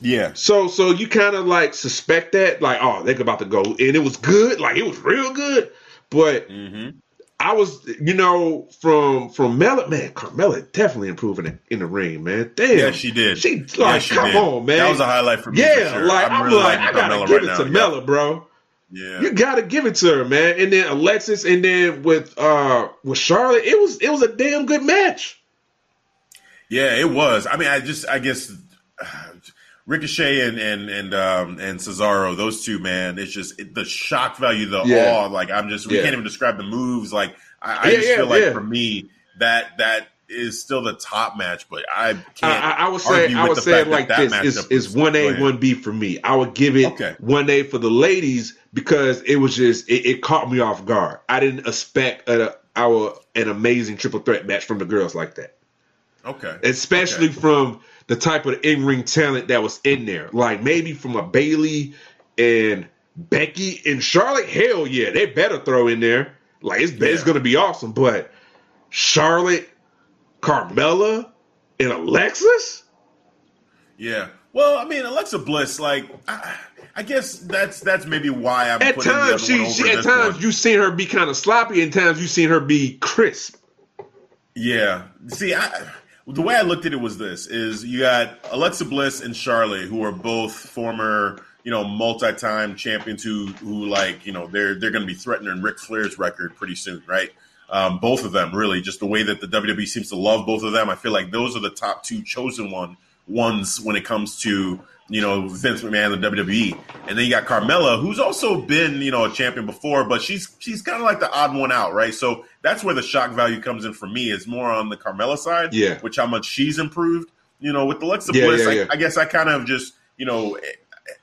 Yeah,
So so you kind of like suspect that, like, oh, they're about to go, and it was good, like it was real good. But
hmm
I was, you know, from from Mela, man, Carmella definitely improving it in the ring, man. Damn,
yeah, she did.
She
Yeah,
like,
she
come
did.
on, man.
That was a highlight for me. for
yeah,
sure.
like I'm,
really
like I gotta give
right
it
now.
to
Yeah.
Mela, bro.
Yeah,
You gotta give it to her, man. And then Alexis, and then with uh with Charlotte, it was it was a damn good match.
yeah, it was. I mean, I just, I guess, Ricochet and and and um and Cesaro, those two, man, it's just it, the shock value, the
Yeah.
awe. Like I'm just, we
Yeah.
can't even describe the moves. Like I, I
Yeah,
just feel like for me that that is still the top match, but I can't.
I, I would say I would say it like
that
this: it's one A, one B for me. I would give it
Okay.
one A for the ladies because it was just it, it caught me off guard. I didn't expect a, our an amazing triple threat match from the girls like that,
Okay,
especially
Okay.
from the type of in ring talent that was in there. Like maybe from a Bayley and Becky and Charlotte. Hell yeah, they better throw in there. Like it's it's gonna be awesome, but Charlotte, Carmella, and Alexis.
Yeah. Well, I mean, Alexa Bliss, like, I, I guess that's that's maybe why I'm
At
putting the other
times, she, she at times
one.
you've seen her be kind of sloppy. At times you've seen her be crisp.
Yeah. See, I, the way I looked at it was this: is you got Alexa Bliss and Charlotte, who are both former, you know, multi-time champions who who like, you know, they're they're going to be threatening Ric Flair's record pretty soon, right? Um, both of them, really, just the way that the WWE seems to love both of them. I feel like those are the top two chosen one ones when it comes to you know Vince McMahon and the WWE. And then you got Carmella, who's also been you know a champion before, but she's she's kind of like the odd one out, right? So that's where the shock value comes in for me. Is more on the Carmella side,
Yeah.
which how much she's improved. You know, with Alexa
Yeah,
Bliss,
yeah,
I,
yeah.
I guess I kind of just you know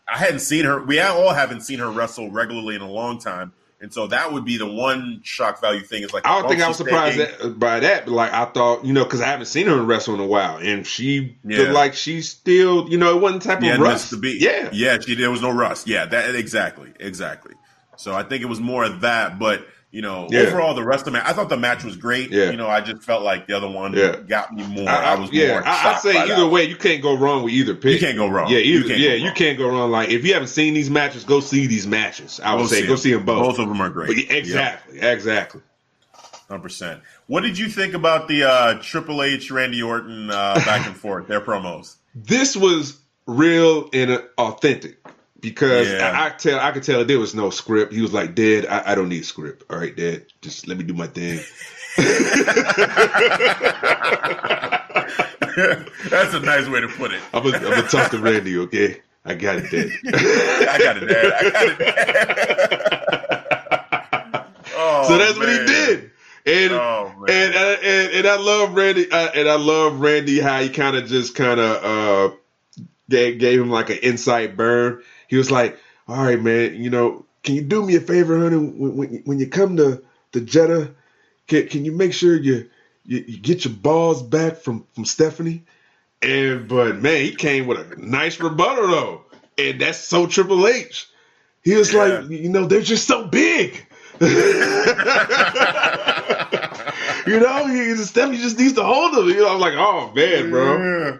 I hadn't seen her. We all haven't seen her wrestle regularly in a long time, and so that would be the one shock value thing. Is like
I don't think I was surprised that, by that, but like I thought, you know, because I haven't seen her wrestle in a while, and she
Yeah.
looked like she's still, you know, it wasn't type
Yeah,
of rust.
the beat.
Yeah,
yeah. She, there was no rust. Yeah, that exactly, exactly. So I think it was more of that, but you know,
Yeah.
overall the rest of the match, I thought the match was great.
Yeah.
You know, I just felt like the other one
Yeah.
got me more.
I,
I,
I-
was
yeah.
more.
I, I'd say either
that.
way, you can't go wrong with either pick.
You can't go wrong.
Yeah,
You
either,
can't
yeah,
go
you
wrong.
can't go wrong. Like if you haven't seen these matches, go see these matches. I would say go
them.
see them both.
Both of them are great.
But exactly, exactly.
Hundred percent. What did you think about the uh, Triple H Randy Orton uh, back and forth? Their promos.
This was real and authentic because
Yeah.
I, I tell I could tell there was no script. He was like, "Dad, I, I don't need script. All right, Dad, just let me do my thing."
That's a nice way to put it.
I'm gonna I'm talk to Randy. Okay, I got it, Dad.
I got it, Dad. I got it. Dad. oh,
so that's what he did. And
Oh,
and, uh, and and I love Randy, uh, and I love Randy how he kind of just kind of uh gave, gave him like an inside burn. He was like, "All right, man, you know, can you do me a favor, honey? When when, when you come to the Jeddah, can can you make sure you you, you get your balls back from from Stephanie?" And but man, he came with a nice rebuttal though, and that's so Triple H. He was
Yeah.
like, you know, they're just so big. you know, just Stephanie just needs to hold them. You know, I'm like, oh man, bro.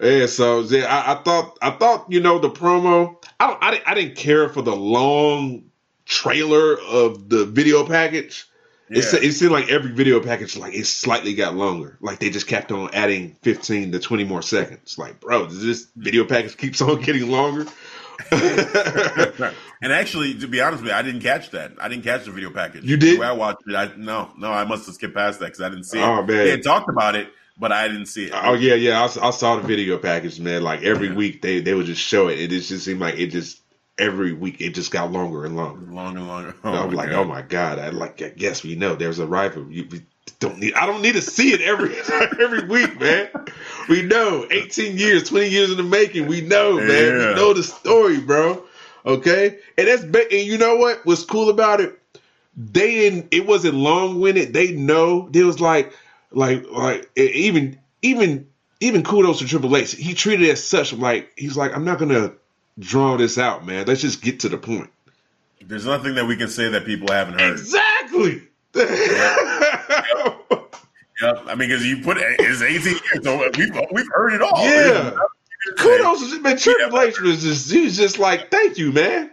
Yeah, so yeah, I, I thought I thought you know the promo. I don't, I, didn't- I didn't care for the long trailer of the video package. It,
Yeah.
se- it seemed like every video package like it slightly got longer. Like they just kept on adding fifteen to twenty more seconds. Like, bro, does this video package keeps on getting longer?
and actually, to be honest with you, I didn't catch that. I didn't catch the video package.
You did?
I watched it. I, no, no, I must have skipped past that because I didn't see it.
Oh, man.
They had talked about it, but I didn't see it.
Oh yeah, yeah. I saw the video package, man. Like every week they they would just show it. It just seemed like it just every week it just got longer and longer.
Longer and longer. Oh,
I'm like,
God.
oh my god! I like, I guess we know there's a rival. You, we don't need. I don't need to see it every every week, man. We know. 18 years, 20 years in the making. We know, man.
Yeah.
We know the story, bro. Okay, and that's and you know what? What's cool about it? They didn't. It wasn't long winded. They know. It was like, like, like even even even kudos to Triple H. He treated it as such. Like he's like, I'm not gonna draw this out, man. Let's just get to the point.
There's nothing that we can say that people haven't heard.
Exactly.
Yep. I mean, because you put it, it's 18 years, so we've we've heard it all.
Yeah. Kudos been Triple H was just he was just like, thank you, man.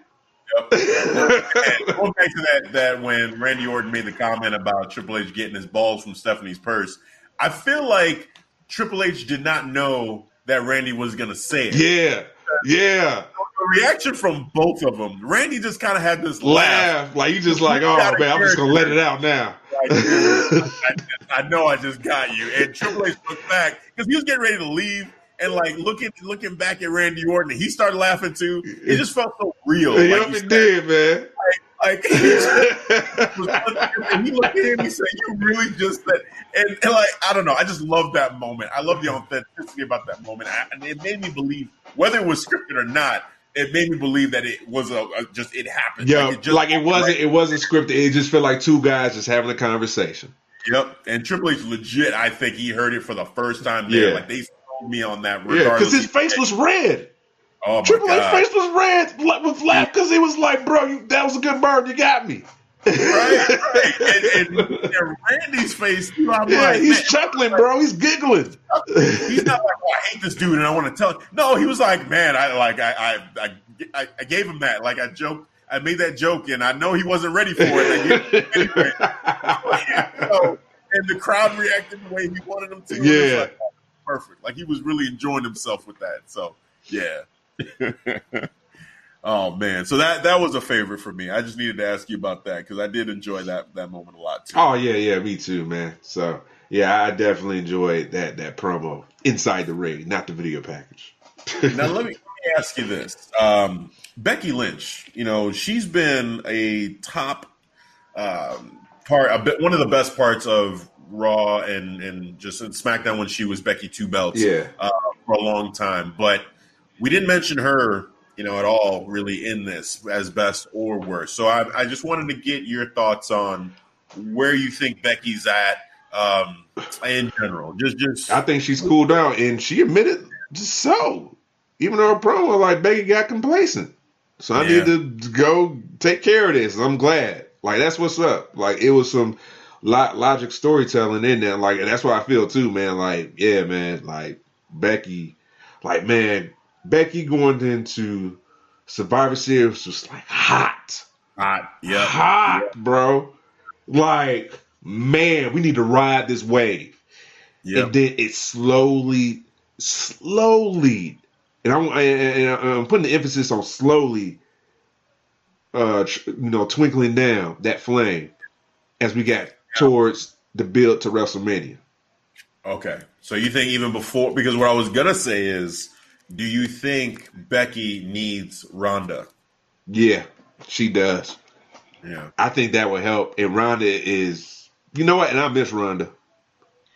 Yep. Going back to that, that when Randy Orton made the comment about Triple H getting his balls from Stephanie's purse, I feel like Triple H did not know that Randy was going to say it.
Yeah. Yeah.
The reaction from both of them, Randy just kind of had this laugh.
Laugh. Like you just like, oh man, I'm just gonna let it out now.
Like, dude, I, I know I just got you. And Triple H looked back because he was getting ready to leave. And like looking looking back at Randy Orton, he started laughing too. It just felt so real. Like,
Yep,
you
it did, man.
like he just and he looked at him and said, "You really just said," and, and like I don't know, I just love that moment. I love the authenticity about that moment, I, and it made me believe whether it was scripted or not. It made me believe that it was a, a just it happened.
Yeah,
it just
like it wasn't it wasn't scripted. It just felt like two guys just having a conversation.
Yep, and Triple H legit. I think he heard it for the first time there.
Yeah.
Like they me on that.
Yeah, because his face was red.
oh my
Triple H's face was red with laugh because he was like, bro, you, that was a good burn. You got me.
right, right. And, and, and Randy's face, I'm
Yeah,
like,
he's
man,
chuckling, bro. He's giggling.
he's not like, oh, I hate this dude and I want to tell him. No, he was like, man, I like, I, I, I, I, gave him that. Like, I joked, I made that joke, and I know he wasn't ready for it. Anyway. so, and the crowd reacted the way he wanted them to.
Yeah.
like, oh, perfect. Like he was really enjoying himself with that. So, yeah. oh man, so that that was a favorite for me. I just needed to ask you about that because I did enjoy that that moment a lot too.
Oh yeah, yeah, me too, man. So Yeah, I definitely enjoyed that that promo inside the ring, not the video package.
now let me, let me ask you this: um, Becky Lynch, you know, she's been a top um, part, a bit, one of the best parts of Raw and and just SmackDown when she was Becky Two Belts,
yeah,
uh, for a long time. But we didn't mention her, you know, at all really in this as best or worst. So I, I just wanted to get your thoughts on where you think Becky's at um, in general. Just, just
I think she's cooled down, and she admitted just so. Even though her promo, like Becky got complacent, so I
Yeah.
need to go take care of this. I'm glad. Like that's what's up. Like it was some logic storytelling in there. Like and that's what I feel too, man. Like yeah, man. Like Becky, like man, Becky going into Survivor Series was like hot
hot. Yep.
hot, bro. Like, man, we need to ride this wave.
Yep.
And then it slowly, slowly, and I'm, and I'm putting the emphasis on slowly, uh, you know, twinkling down that flame as we got towards the build to WrestleMania.
Okay. So you think even before because what I was gonna say is, do you think Becky needs Ronda?
Yeah, she does.
Yeah.
I think that would help. And Ronda is, you know what? And I miss Ronda.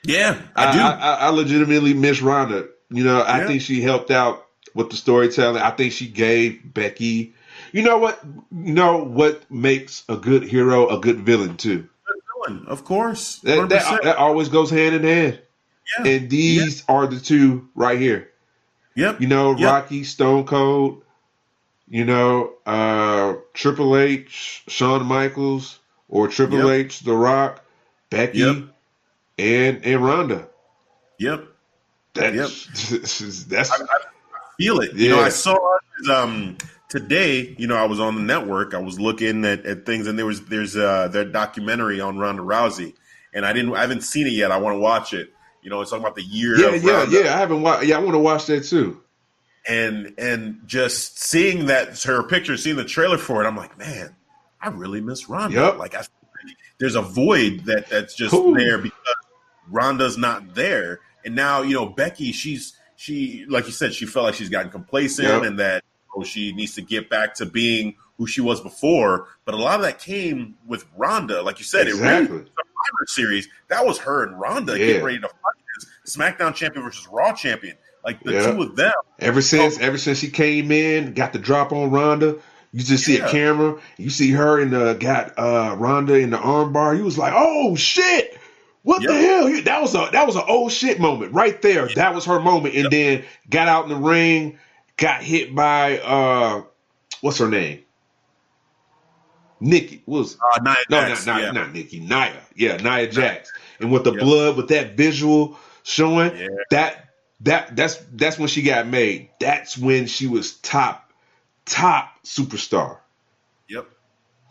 Yeah, I do.
I, I, I legitimately miss Ronda. You know, I
Yeah.
think she helped out with the storytelling. I think she gave Becky. You know what? You know what makes a good hero a good villain too.
Of course.
That, that, that always goes hand in hand.
yeah.
And these are the two right here.
yep.
You know,
Yep.
Rocky, Stone Cold. You know, uh, Triple H, Shawn Michaels, or Triple
Yep.
H, The Rock, Becky,
Yep.
and and Ronda.
Yep.
That's that's
Feel it. You know,
Yeah.
I saw um today, you know, I was on the network, I was looking at, at things and there was there's uh their documentary on Ronda Rousey. And I didn't I haven't seen it yet. I want to watch it. You know, it's talking about the year
yeah,
of
yeah,
Ronda.
yeah. I haven't watched. Yeah, I want to watch that too.
and and just seeing that her picture, seeing the trailer for it, I'm like, man, I really miss Ronda.
Yep.
Like, I, there's a void that that's just there because Ronda's not there, and now you know Becky, she's she like you said, she felt like she's gotten complacent
Yep.
and that oh, she needs to get back to being who she was before. But a lot of that came with Ronda, like you said, it really
Exactly.
Survivor Series that was her and Ronda
Yeah.
getting ready to fight as SmackDown champion versus Raw champion. Like the
Yeah.
two of them.
Ever since, ever since she came in, got the drop on Ronda. You just see
Yeah.
a camera. You see her in the got uh, Ronda in the armbar. You was like, "Oh shit! What the hell?" That was a that was an old shit moment right there. That was her moment. And then got out in the ring, got hit by uh, what's her name? Nikki what was
Uh, Nia
No,
Jax,
not, not,
yeah.
not Nikki. Nia. Yeah, Nia Jax. And with the
Yep.
blood, with that visual showing,
Yeah.
that that that's that's when she got made. That's when she was top, top superstar.
Yep.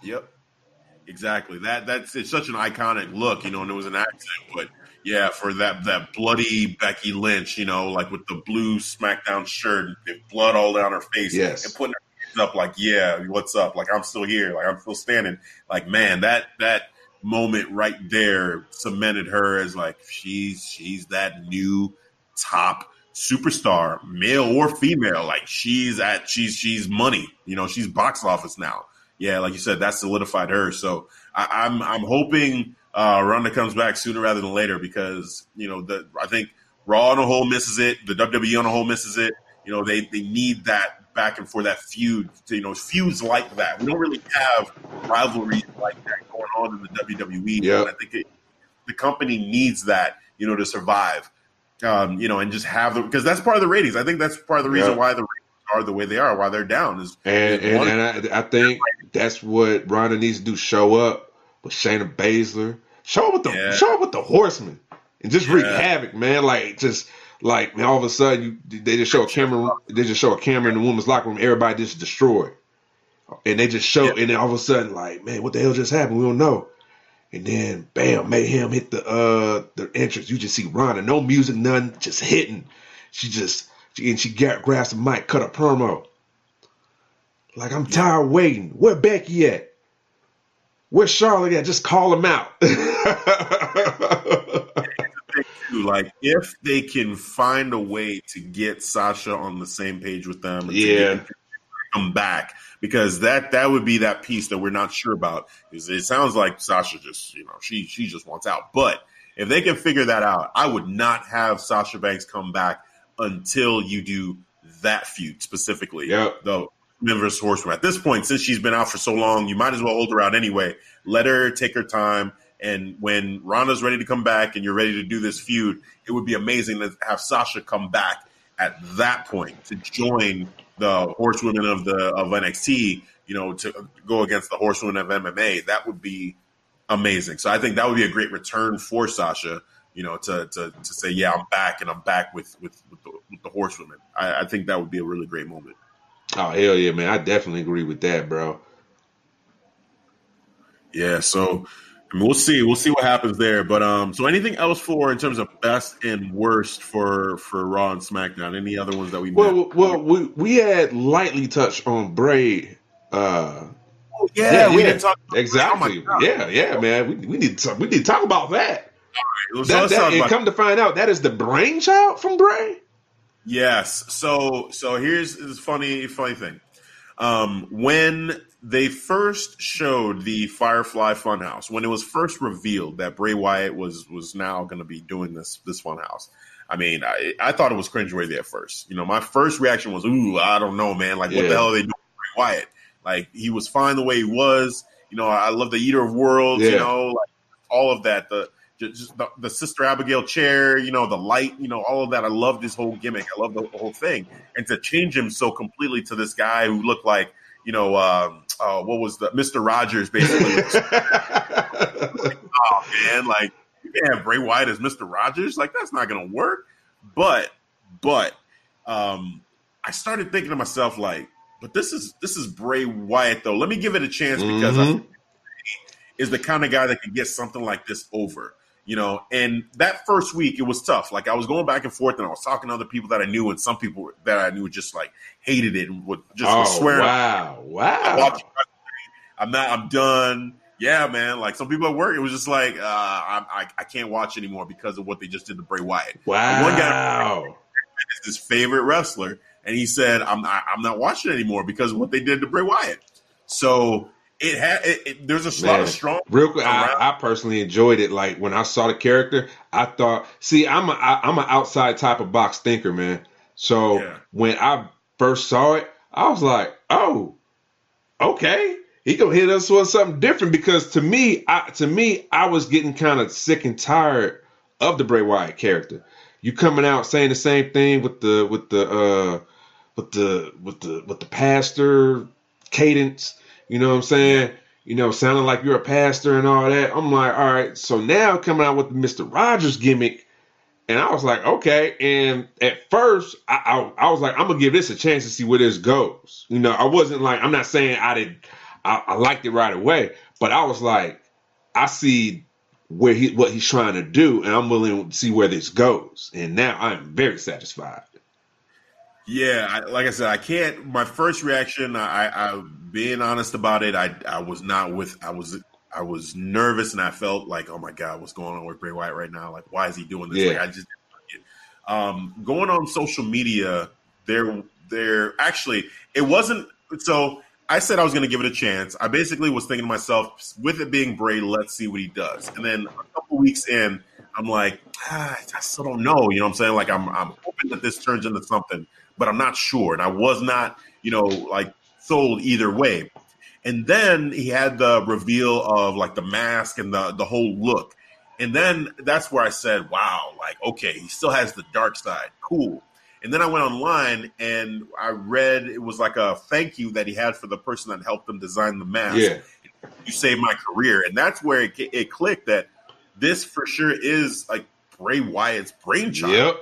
Yep. Exactly. That that's it's such an iconic look, you know, and it was an accident, but yeah, for that that bloody Becky Lynch, you know, like with the blue SmackDown shirt and blood all down her face,
Yes.
and putting her hands up like, yeah, what's up? Like I'm still here, like I'm still standing. Like man, that that moment right there cemented her as like she's she's that new top superstar, male or female. Like she's at she's she's money. You know, she's box office now. Yeah, like you said, that solidified her. So I, I'm I'm hoping uh, Ronda comes back sooner rather than later because you know the I think Raw on a whole misses it, the WWE on a whole misses it. You know they they need that back and forth that feud. To, you know feuds like that. We don't really have rivalries like that going on in the WWE.
Yep.
And I think it, the company needs that you know to survive. Um, you know, and just have the because that's part of the ratings. I think that's part of the reason why the ratings are the way they are, why they're down. Is
And
is
and, and I, I think that's what Ronda needs to do: show up with Shayna Baszler, show up with the
Yeah.
show up with the Horsemen, and just wreak havoc, man. Like just like all of a sudden you they just show a camera, they just show a camera in the women's locker room, everybody just destroyed, and they just show,
Yeah.
and then all of a sudden like man, what the hell just happened? We don't know. And then bam, mayhem hit the uh the entrance. You just see Ronda, no music, none, just hitting. She just she, and she gra- grabs the mic, cut a promo. Like I'm tired of waiting. Where Becky at? Where's Charlotte at? Just call him out.
Like if they can find a way to get Sasha on the same page with them,
Yeah.
come back because that that would be that piece that we're not sure about. Because it sounds like Sasha just you know she she just wants out, but if they can figure that out, I would not have Sasha Banks come back until you do that feud specifically.
Yep.
The women horsewoman. At this point, since she's been out for so long, you might as well hold her out anyway. Let her take her time. And when Ronda's ready to come back and you're ready to do this feud, it would be amazing to have Sasha come back at that point to join the horsewomen of the of NXT, you know, to go against the horsewomen of MMA. That would be amazing. So I think that would be a great return for Sasha, you know, to to, to say, yeah, I'm back and I'm back with with, with, the, with the horsewomen. I, I think that would be a really great moment.
Oh hell yeah, man! I definitely agree with that, bro.
Yeah, so I mean, we'll see. We'll see what happens there. But um, so anything else for in terms of best and worst for for Raw and SmackDown? Any other ones that we
Well,
missed?
well, we we had lightly touched on Bray. Uh,
Oh, yeah, we
yeah,
didn't talk
exactly.
Oh
yeah, yeah, man. We, we need to talk, we need to talk about that.
So
that,
let's
that-
talk
and
about-
come to find out, that is the brainchild from Bray.
Yes. So so here's this funny funny thing. Um, when they first showed the Firefly Funhouse, when it was first revealed that Bray Wyatt was was now going to be doing this this Funhouse, I mean, I, I thought it was cringeworthy at first. You know, my first reaction was, "Ooh, I don't know, man. Like, what
Yeah.
the hell are they doing with Bray Wyatt? Like, he was fine the way he was. You know, I love the Eater of Worlds. You know, like all of that. The just the, the Sister Abigail chair, you know, the light, you know, all of that. I love this whole gimmick. I love the whole thing. And to change him so completely to this guy who looked like, you know, um, uh, what was the Mister Rogers basically? oh man, like you can't have Bray Wyatt as Mister Rogers. Like that's not gonna work. But but um, I started thinking to myself like, but this is this is Bray Wyatt though. Let me give it a chance because I
Mhm.
is the kind of guy that can get something like this over. You know, and that first week it was tough. Like I was going back and forth, and I was talking to other people that I knew, and some people that I knew just like hated it and would just
oh
swearing.
wow, wow.
I'm not. I'm done. Yeah, man. Like some people at work, it was just like uh, I, I I can't watch anymore because of what they just did to Bray Wyatt.
Wow.
One guy is his favorite wrestler, and he said, "I'm not, I'm not watching anymore because of what they did to Bray Wyatt." So it had. It, it, there's a lot of strong.
Real quick, I, I personally enjoyed it. Like when I saw the character, I thought, see, I'm a I, I'm an outside type of box thinker, man. So
Yeah.
when I first saw it, I was like, oh, okay, he gonna hit us with something different. Because to me, I to me, I was getting kind of sick and tired of the Bray Wyatt character. You coming out saying the same thing with the with the uh with the with the with the pastor cadence. You know what I'm saying? You know, sounding like you're a pastor and all that. I'm like, all right. So now coming out with the Mr. Rogers gimmick, and I was like, okay. And at first, I, I, I was like, I'm gonna give this a chance to see where this goes. You know, I wasn't like, I'm not saying I did, I, I liked it right away, but I was like, I see where he what he's trying to do, and I'm willing to see where this goes. And now I am very satisfied.
Yeah, I, like I said, I can't. My first reaction, I, I, being honest about it, I, I was not with. I was, I was nervous, and I felt like, oh my god, what's going on with Bray Wyatt right now? Like, why is he doing this?
Yeah.
Like, I just didn't like it. Um, going on social media, there, there actually, it wasn't. So I said I was going to give it a chance. I basically was thinking to myself, with it being Bray, let's see what he does. And then a couple weeks in, I'm like, ah, I still don't know. You know what I'm saying? Like, I'm, I'm hoping that this turns into something but I'm not sure. And I was not, you know, like sold either way. And then he had the reveal of like the mask and the the whole look. And then that's where I said, wow, like, okay, he still has the dark side. Cool. And then I went online and I read it was like a thank you that he had for the person that helped him design the mask.
Yeah,
You saved my career. And that's where it, it clicked that this for sure is like Bray Wyatt's brainchild
yep,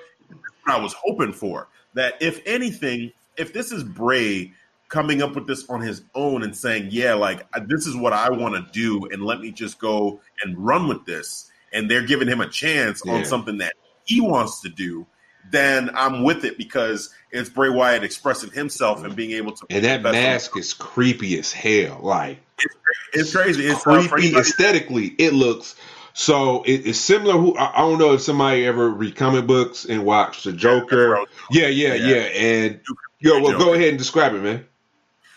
what I was hoping for. That if anything, if this is Bray coming up with this on his own and saying, "Yeah, like this is what I want to do, and let me just go and run with this," and they're giving him a chance
Yeah.
on something that he wants to do, then I'm with it because it's Bray Wyatt expressing himself and being able to.
and that mask is creepy as hell. Like
it's crazy. It's uh,
creepy aesthetically. It looks So it, it's similar. Who I, I, don't know if somebody ever read comic books and watched the Joker. Yeah, yeah, yeah. yeah. And yo, well, go ahead and describe it, man.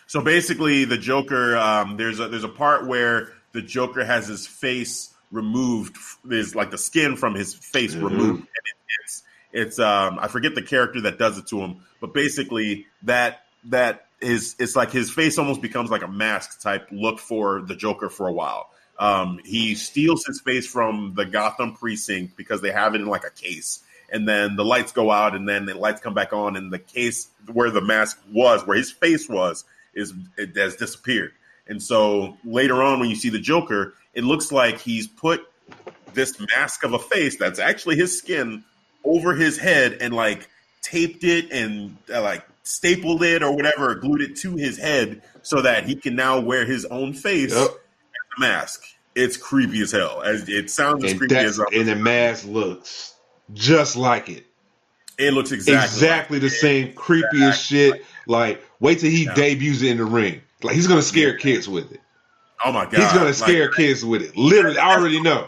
So basically, the Joker. Um, there's a there's a part where the Joker has his face removed. There's like the skin from his face mm-hmm. removed, and it, it's it's um I forget the character that does it to him, but basically that that is it's like his face almost becomes like a mask type look for the Joker for a while. Um, he steals his face from the Gotham precinct because they have it in like a case, and then the lights go out, and then the lights come back on, and the case where the mask was, where his face was, is it has disappeared. And so later on, when you see the Joker, it looks like he's put this mask of a face that's actually his skin over his head and like taped it and uh, like stapled it or whatever, glued it to his head so that he can now wear his own face yep. A mask. It's creepy as hell. As it sounds as
and
creepy as
and the mask looks just like it.
It looks exactly
exactly
like
the same creepy as shit. Like, like, wait till he yeah. debuts in the ring. Like he's gonna scare yeah. kids with it.
Oh my god,
he's gonna scare like, kids with it. Literally, I already know.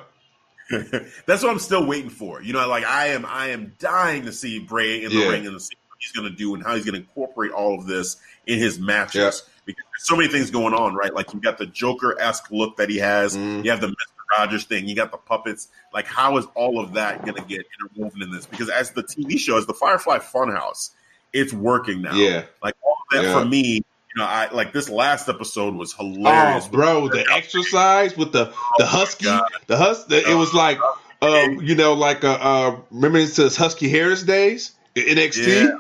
That's what I'm still waiting for. You know, like I am, I am dying to see Bray in the yeah. ring and see what he's going to do and how he's going to incorporate all of this in his matches. Because there's so many things going on, right? Like you got the Joker esque look that he has. Mm. You have the Mister Rogers thing. You got the puppets. Like, how is all of that going to get interwoven in this? Because as the TV show, as the Firefly Funhouse, it's working now.
Yeah.
Like all that yeah. for me you know, I like this last episode was hilarious.
Oh, bro, the exercise with the the oh husky, the hus. The, it was like, uh, you know, like uh, uh remembrance to Husky Harris days NXT.
Yeah.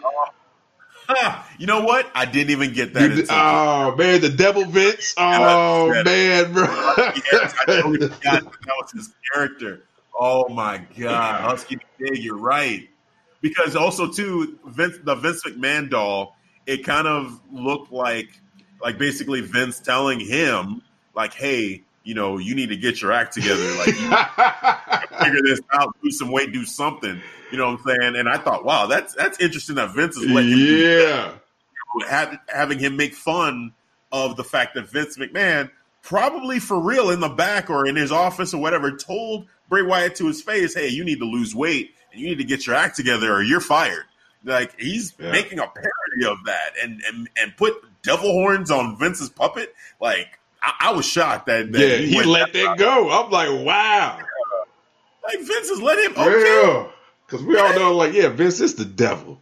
Ah, you know what? I didn't even get that.
You, oh man, the Devil Vince. Oh man, bro. I
that was his character. Oh my god, Husky Big. You're right. Because also too, Vince, the Vince McMahon doll it kind of looked like like basically Vince telling him like, hey, you know, you need to get your act together. Like, figure this out, lose some weight, do something. You know what I'm saying? And I thought, wow, that's that's interesting that Vince is letting
yeah.
him have, having him make fun of the fact that Vince McMahon probably for real in the back or in his office or whatever told Bray Wyatt to his face, hey, you need to lose weight and you need to get your act together or you're fired. Like he's yeah. making a parody of that and, and and put devil horns on Vince's puppet. Like I, I was shocked that, that
yeah, he, he let that, that go. I'm like, wow.
Like Vince has let him. Okay. Yeah.
Because we all know, like, yeah, Vince is the devil,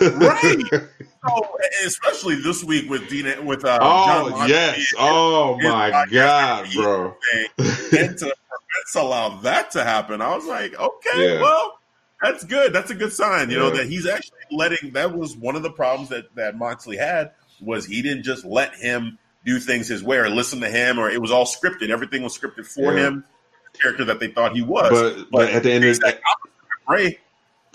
right? So, especially this week with Dean, with uh,
oh Jon yes, oh my god, bro,
and to Vince allow that to happen, I was like, okay, yeah. well, that's good. That's a good sign. You yeah. know that he's actually letting. That was one of the problems that that Moxley had was he didn't just let him do things his way or listen to him or it was all scripted. Everything was scripted for yeah. him. The character that they thought he was.
But, but, but at the end of the day.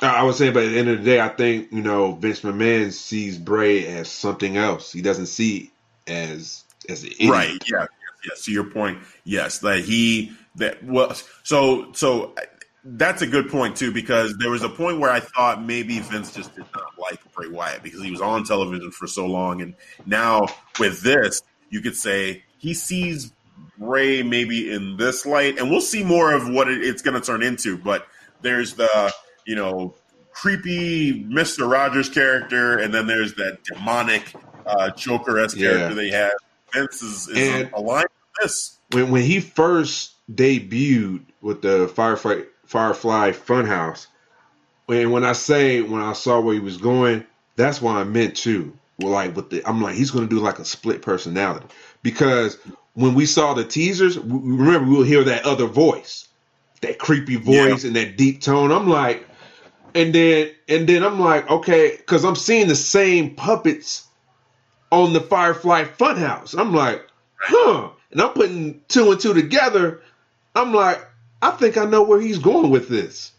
I was saying, but at the end of the day, I think you know Vince McMahon sees Bray as something else. He doesn't see as as an idiot.
right. Yeah. Yes. To your point, yes, that he that well, so so that's a good point too, because there was a point where I thought maybe Vince just did not like Bray Wyatt because he was on television for so long, and now with this, you could say he sees Bray maybe in this light, and we'll see more of what it's going to turn into. But there's the you know creepy Mister Rogers character, and then there's that demonic uh, Joker esque yeah. character they have. Vince is, is aligned with this.
When when he first debuted with the Firefight Firefly Funhouse. And when I say when I saw where he was going, that's what I meant too. Well, like with the, I'm like he's going to do like a split personality because when we saw the teasers, remember we will hear that other voice, that creepy voice yeah. and that deep tone. I'm like, and then and then I'm like, okay, because I'm seeing the same puppets on the Firefly Funhouse. I'm like, huh, and I'm putting two and two together. I'm like, I think I know where he's going with this.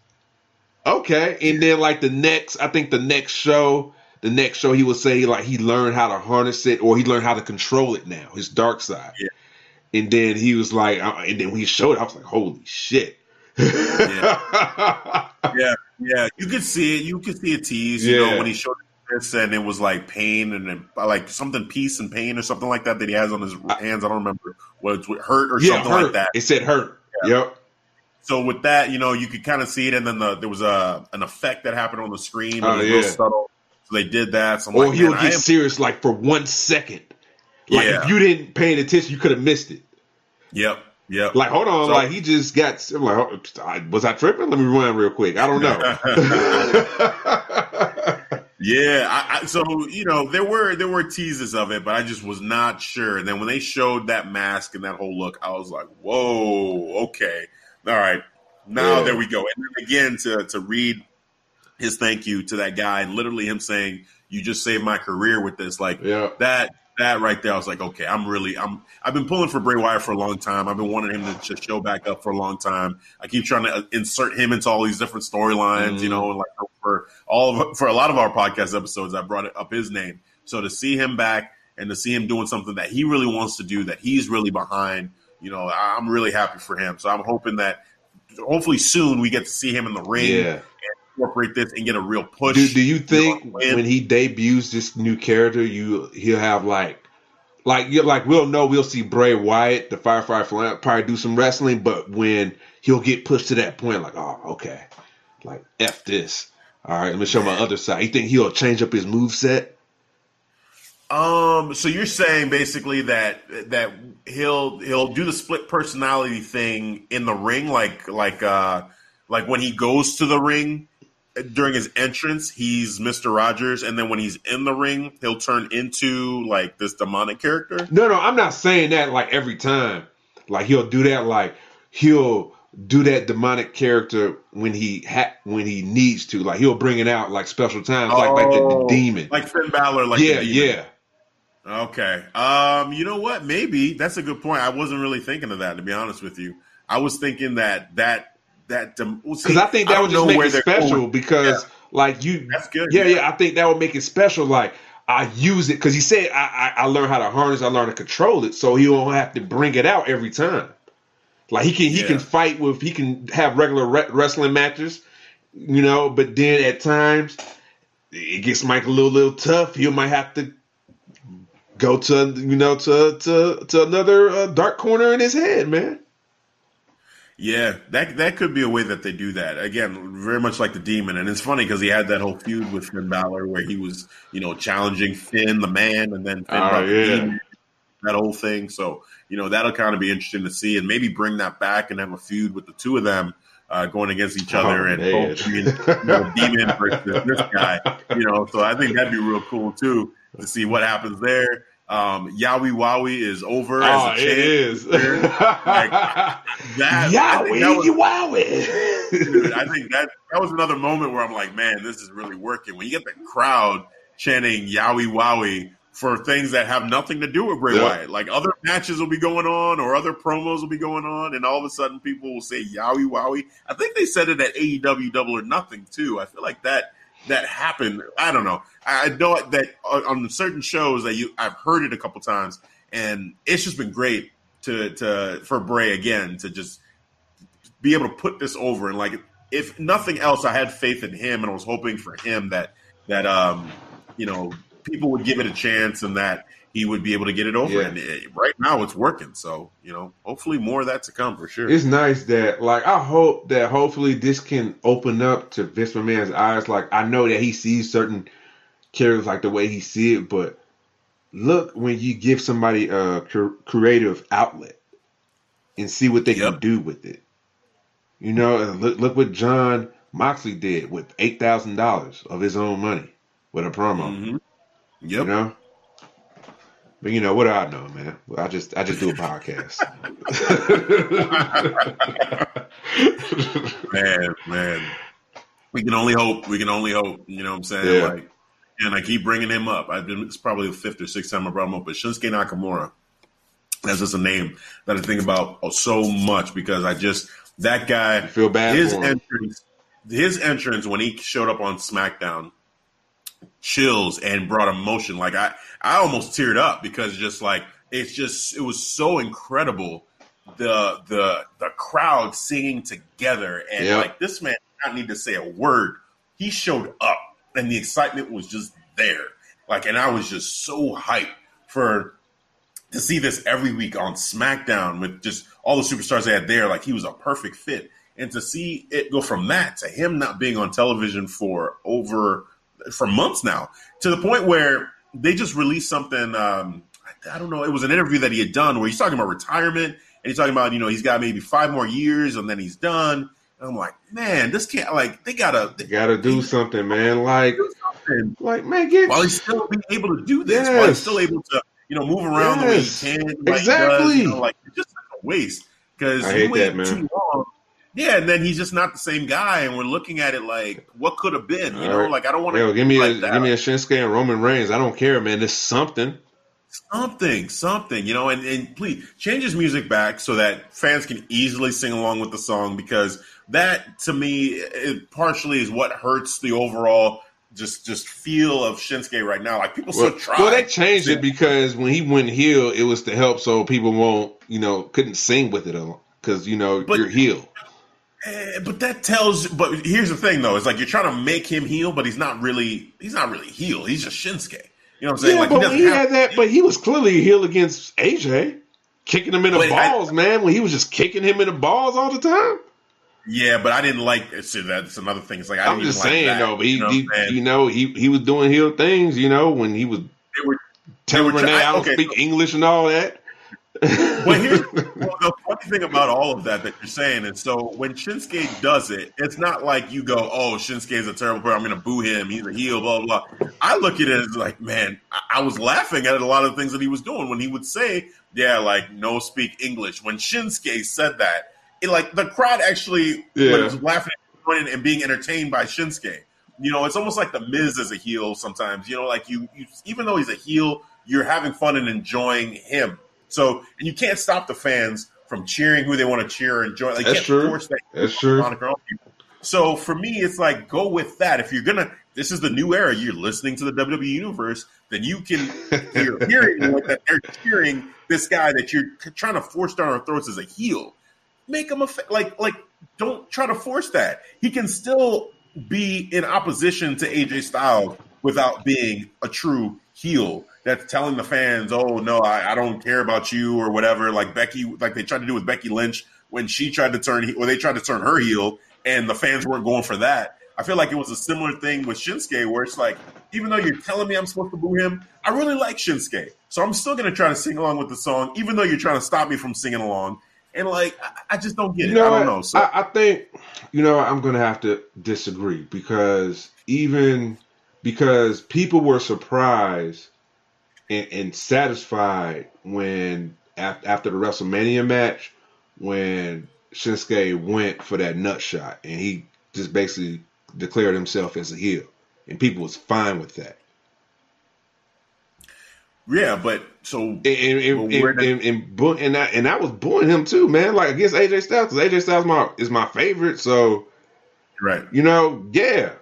Okay. And then like the next, I think the next show, the next show he will say like he learned how to harness it or he learned how to control it now, his dark side. Yeah. And then he was like, uh, and then when he showed it, I was like, holy shit.
yeah. yeah, yeah. You could see it. You could see a tease. You yeah. know when he showed this, and it was like pain and like something peace and pain or something like that that he has on his hands. I don't remember what it's hurt or yeah, something hurt. like that.
It said hurt. Yeah. Yep.
so with that, you know, you could kind of see it, and then the, there was a an effect that happened on the screen.
Oh,
it was
yeah.
real subtle. So they did that. So I'm
Or
like,
he'll get
am-
serious like for one second. Like
Yeah.
if you didn't pay attention, you could have missed it.
Yep, yep.
Like, hold on,
So-
like he just got. I'm like, was I tripping? Let me run real quick. I don't know.
Yeah, I, I, so you know there were there were teases of it, but I just was not sure. And then when they showed that mask and that whole look, I was like, "Whoa, okay, all right." Now
Yeah.
there we go. And then again to to read his thank you to that guy, and literally him saying, "You just saved my career with this." Like
yeah,
that that right there, I was like, okay, I'm really I'm I've been pulling for Bray Wyatt for a long time. I've been wanting him to just show back up for a long time. I keep trying to uh, insert him into all these different storylines, you know, like for all of for a lot of our podcast episodes, I brought up his name. So to see him back and to see him doing something that he really wants to do, that he's really behind, you know, I'm really happy for him. So I'm hoping that hopefully soon we get to see him in the ring,
yeah.
Incorporate this, and get a real push.
Do, do you think
know,
when he debuts this new character, you he'll have like, like you like we'll know we'll see Bray Wyatt, the Firefly Fly, probably do some wrestling, but when he'll get pushed to that point, like, oh, okay, like f this. All right, let me show my other side. You think he'll change up his move set?
Um, so you're saying basically that that he'll he'll do the split personality thing in the ring, like like uh like when he goes to the ring during his entrance, he's Mister Rogers, and then when he's in the ring, he'll turn into like this demonic character.
No, no, I'm not saying that like every time. Like he'll do that. Like he'll do that demonic character when he ha- when he needs to. Like he'll bring it out like special times, like like the, the
Oh,
demon.
like Finn Balor, like
yeah, yeah.
Okay. Um, you know what? Maybe that's a good point. I wasn't really thinking of that, to be honest with you. I was thinking that that that
Because I think that
don't
would just make it special.
going.
Because like you,
That's good.
yeah, yeah. I think that would make it special. Like I use it because he said I, I I learned how to harness, I learned to control it, so he won't have to bring it out every time. Like he can he
Yeah.
can fight with he can have regular re- wrestling matches, you know. But then at times it gets Mike a little little tough. He might have to go to you know to to to another uh, dark corner in his head, man.
Yeah, that that could be a way that they do that. Again, very much like the demon, and it's funny because he had that whole feud with Finn Balor where he was, you know, challenging Finn the man, and then Finn
Oh, yeah.
demon, that whole thing. So you know that'll kind of be interesting to see, and maybe bring that back and have a feud with the two of them uh, going against each other,
Oh,
and both you know, demon versus this guy. You know, so I think that'd be real cool too to see what happens there. Um, Yowie Wowie is over
Oh,
as a
it
champ. That, I think that
Yowie,
was-
wowie.
Dude, I think that that was another moment where I'm like, man, this is really working. When you get the crowd chanting "Yowie Wowie" for things that have nothing to do with Bray
Yeah.
Wyatt, like other matches will be going on or other promos will be going on, and all of a sudden people will say "Yowie Wowie." I think they said it at AEW Double or Nothing too. I feel like that that happened. I don't know. I know that on on certain shows that you I've heard it a couple times, and it's just been great to to for Bray again to just be able to put this over and like if nothing else i had faith in him and i was hoping for him that that um you know people would give it a chance and that he would be able to get it over
Yeah.
and it, right now it's working so you know hopefully more of that to come for sure
It's nice that, like, I hope that hopefully this can open up to Vince McMahon's eyes. Like, I know that he sees certain characters like the way he see it, but look when you give somebody a creative outlet and see what they can do with it. You know, and look look what Jon Moxley did with eight thousand dollars of his own money with a promo.
hmm
You
yep
know. But you know what do I know, man? I just I just do a podcast.
man man we can only hope we can only hope you know what i'm saying
Yeah.
like and i keep bringing him up i've been it's probably the fifth or sixth time i brought him up but shinsuke nakamura that's just a name that i think about so much because i just that guy
feel bad
his
for him.
entrance his entrance when he showed up on smackdown chills and brought emotion like i i almost teared up because just like it's just it was so incredible the the the crowd singing together and
Yeah.
like this man did not need to say a word he showed up and the excitement was just there like and i was just so hyped for to see this every week on SmackDown with just all the superstars they had there, like he was a perfect fit. and to see it go from that to him not being on television for over for months now, to the point where they just released something. Um, I don't know. It was an interview that he had done where he's talking about retirement and he's talking about you know he's got maybe five more years and then he's done. And I'm like, man, this can't like they gotta
they gotta do something, man. Like, something. like man, get
while he's still being able to do this, yes. while he's still able to you know move around yes. the way he can,
like exactly. Does,
you know, like it's just like a waste because you wait that, too long. Yeah, and then he's just not the same guy, and we're looking at it like, what could have been? You All know, right. like I don't want to
give me
like
a that. give me a Shinsuke and Roman Reigns. I don't care, man. It's something
something, something, you know, and, and please change his music back so that fans can easily sing along with the song because that to me it partially is what hurts the overall just just feel of Shinsuke right now. Like people
well,
still try.
Well, they changed it because when he went heel, it was to help so people won't, you know, couldn't sing with it because you know but, you're heel.
Eh, but that tells. But here's the thing, though: it's like you're trying to make him heal, but he's not really. He's not really heel. He's just Shinsuke. You know what I'm saying?
Yeah, like, but he, he had that. But he was clearly a heel against AJ, kicking him in the balls, I, man. When he was just kicking him in the balls all the time.
Yeah, but I didn't like. See, that's another thing. It's like I
am just saying like though. But he, you know, he, you know, he he was doing heel things. You know, when he was they were, telling Renee I, don't okay, speak so, English and all that.
Well, here's well, the funny thing about all of that that you're saying is so when Shinsuke does it, it's not like you go, "Oh, Shinsuke is a terrible player. I'm going to boo him. He's a heel." Blah blah. blah. I look at it as like, man, I, I was laughing at a lot of things that he was doing when he would say, "Yeah, like no speak English." When Shinsuke said that, it like the crowd actually yeah. was laughing and being entertained by Shinsuke. You know, it's almost like the Miz as a heel sometimes. You know, like you, you even though he's a heel, you're having fun and enjoying him so, and you can't stop the fans from cheering who they want to cheer and join. Like,
That's true. Force that That's true.
So for me, it's like go with that. If you're gonna, this is the new era. You're listening to the WWE universe, then you can. You're hearing that they're cheering this guy that you're trying to force down our throats as a heel. Make him a like like. Don't try to force that. He can still be in opposition to AJ Styles without being a true heel that's telling the fans, "Oh no, I, I, don't care about you" or whatever. Like Becky, like they tried to do with Becky Lynch when she tried to turn, or they tried to turn her heel, and the fans weren't going for that. I feel like it was a similar thing with Shinsuke, where it's like, even though you're telling me I'm supposed to boo him, I really like Shinsuke, so I'm still gonna try to sing along with the song, even though you're trying to stop me from singing along. And like, I, I just don't get
you
it.
Know
I don't know. So
I, I think, you know, I'm gonna have to disagree because even because people were surprised and, and satisfied when after the WrestleMania match when Shinsuke went for that nut shot and he just basically declared himself as a heel and people was fine with that.
Yeah, but so
and and, and, and, and, and, I, and I was booing him too, man. Like against AJ Styles, because AJ Styles my is my favorite. So,
right,
you know, yeah,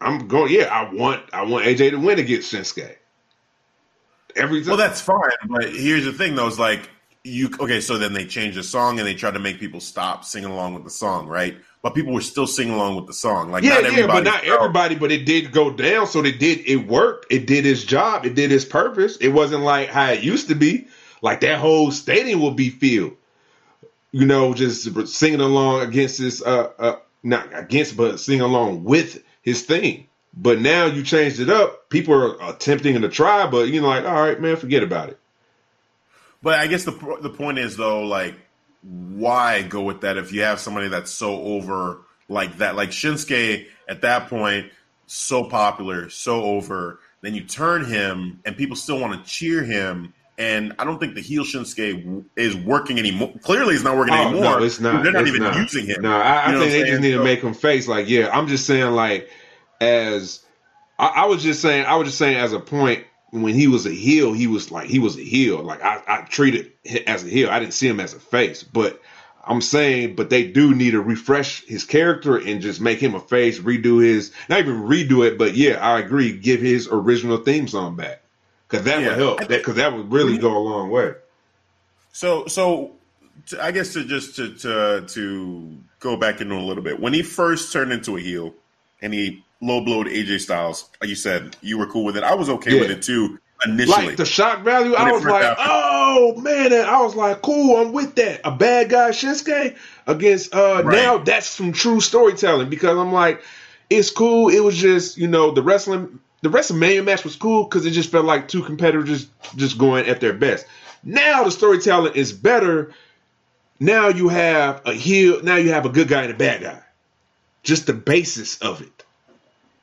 I'm going. Yeah, I want I want AJ to win against Shinsuke. Every time.
Well, that's fine, but here's the thing, though: is like you okay. So then they changed the song and they tried to make people stop singing along with the song, right? But people were still singing along with the song. Like,
yeah, yeah, but not everybody. But it did go down, so it did. It worked. It did its job. It did its purpose. It wasn't like how it used to be. Like that whole stadium will be filled. You know, just singing along against this. Uh, uh, not against, but singing along with his thing. But now you changed it up. People are attempting to try, but you know, like, all right, man, forget about it.
But I guess the the point is though, like, why go with that if you have somebody that's so over like that, like Shinsuke at that point, so popular, so over. Then you turn him, and people still want to cheer him. And I don't think the heel Shinsuke is working anymore. Clearly, it's not working oh, anymore.
No, it's not.
They're not
it's
even
not.
using him.
No, I, I think they just need so, to make him face. Like, yeah, I'm just saying, like as I, I, was just saying, I was just saying as a point when he was a heel, he was like he was a heel. Like I, I treated him as a heel. I didn't see him as a face, but I'm saying, but they do need to refresh his character and just make him a face, redo his, not even redo it, but yeah, I agree, give his original theme song back because that yeah, would help. That because that would really mm-hmm. go a long way.
So, so I guess to just to, to to go back into a little bit, when he first turned into a heel and he low blowed AJ Styles. Like you said, you were cool with it. I was okay yeah. with it too. initially.
Like the shock value, I was like,
happened.
oh man, I was like, cool, I'm with that. A bad guy Shinsuke against uh
Right.
now that's some true storytelling because I'm like, it's cool. It was just, you know, the wrestling the WrestleMania match was cool because it just felt like two competitors just, just going at their best. Now the storytelling is better. Now you have a heel, now you have a good guy and a bad guy. Just the basis of it.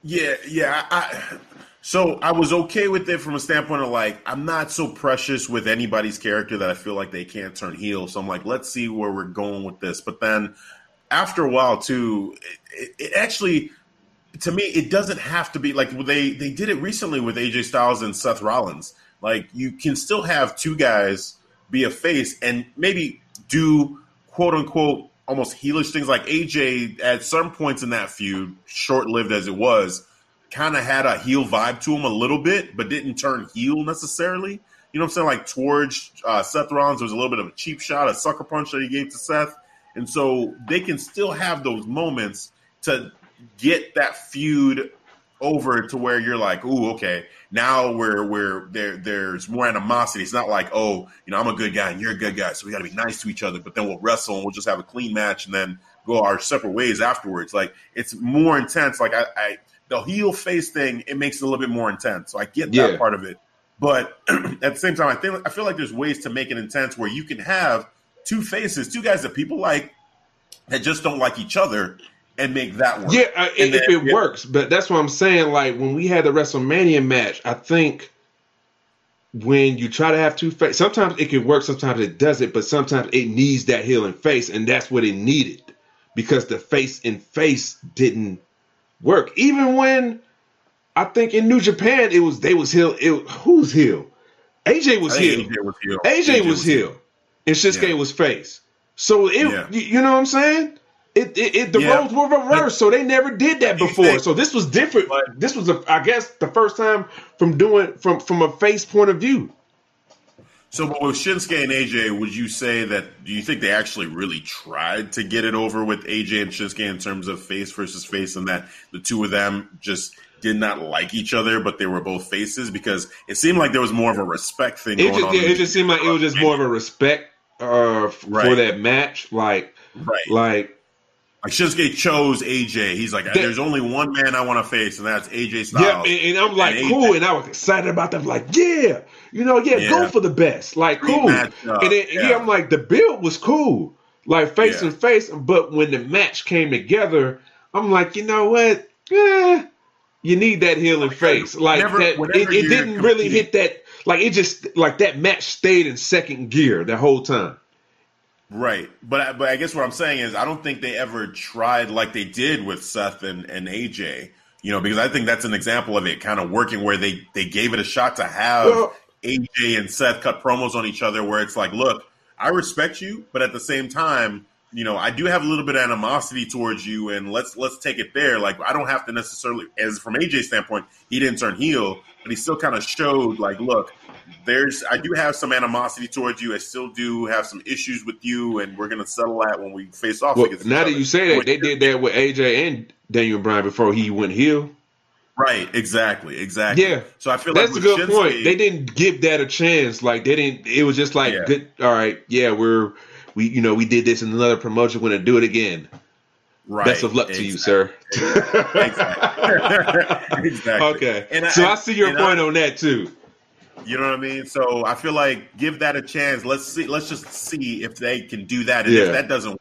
Yeah, yeah. I, so I was okay with it from a standpoint of like I'm not so precious with anybody's character that I feel like they can't turn heel. So I'm like, let's see where we're going with this. But then after a while, too, it, it actually to me it doesn't have to be like they they did it recently with AJ Styles and Seth Rollins. Like you can still have two guys be a face and maybe do quote unquote almost heelish things like AJ at some points in that feud, short lived as it was, kind of had a heel vibe to him a little bit, but didn't turn heel necessarily. You know what I'm saying? Like towards uh, Seth Rollins, there was a little bit of a cheap shot, a sucker punch that he gave to Seth. And so they can still have those moments to get that feud over to where you're like, ooh, okay, now we're we're there. There's more animosity. It's not like, oh, you know, I'm a good guy and you're a good guy, so we got to be nice to each other. But then we'll wrestle and we'll just have a clean match and then go our separate ways afterwards. Like it's more intense. Like I, I the heel face thing, it makes it a little bit more intense. So I get that
Yeah.
part of it. But at the same time, I think I feel like there's ways to make it intense where you can have two faces, two guys that people like that just don't like each other, and make that work.
Yeah, uh, if
then-
it works, but that's what I'm saying. Like when we had the WrestleMania match, I think when you try to have two face, sometimes it can work, sometimes it doesn't, but sometimes it needs that heel and face, and that's what it needed because the face and face didn't work. Even when I think in New Japan, it was they was heel. It, who's heel? AJ was heel.
AJ was heel.
AJ, was heel, and Shinsuke
Yeah.
was face. So it,
Yeah.
you know what I'm saying? It, it, it the
Yeah.
roles were reversed, so they never did that before. so this was different.
But-
this was, a, I guess, the first time from doing from from a face point of view.
So, but with Shinsuke and AJ, would you say that? Do you think they actually really tried to get it over with AJ and Shinsuke in terms of face versus face, and that the two of them just did not like each other, but they were both faces? Because it seemed like there was more of a respect thing
It
going
just it just seemed like it was just more of a respect uh, f- for that match. Like
right.
like
Like Shinsuke chose AJ. He's like, there's only one man I want to face, and that's AJ
yeah,
Styles.
and, and I'm like
And AJ.
cool, and I was excited about that. Like yeah, you know, yeah,
Yeah.
go for the best. Like cool.
Uh,
and then, yeah.
yeah.
I'm like, the build was cool, like face
Yeah.
and face. But when the match came together, I'm like, you know what? Yeah, you need that heel and face. Like
whenever-
that,
whenever
it, it didn't really hit that. Like it just like that match stayed in second gear the whole time.
Right, but I- but I guess what I'm saying is I don't think they ever tried like they did with Seth and, and AJ. You know, because I think that's an example of it kind of working where they they gave it a shot to have
Well-
AJ and Seth cut promos on each other where it's like, look, I respect you, but at the same time, you know, I do have a little bit of animosity towards you, and let's let's take it there. Like I don't have to necessarily, as from AJ's standpoint, he didn't turn heel, but he still kind of showed like, look, there's I do have some animosity towards you. I still do have some issues with you, and we're gonna settle that when we face off
Well, now that
other.
you say that, they did that with AJ and Daniel Bryan before he went heel.
right, exactly, exactly.
Yeah.
So I feel
That's a good
with
point. They didn't give that a chance. Like they didn't. It was just like
Yeah.
good. All right, yeah, we're we you know we did this in another promotion. We're gonna do it again.
right,
Best of luck to you, sir.
exactly.
okay,
And
so I, see your point
I-
on that too.
You know what I mean? So I feel like give that a chance. Let's see. Let's just see if they can do that. And
Yeah.
if that doesn't work,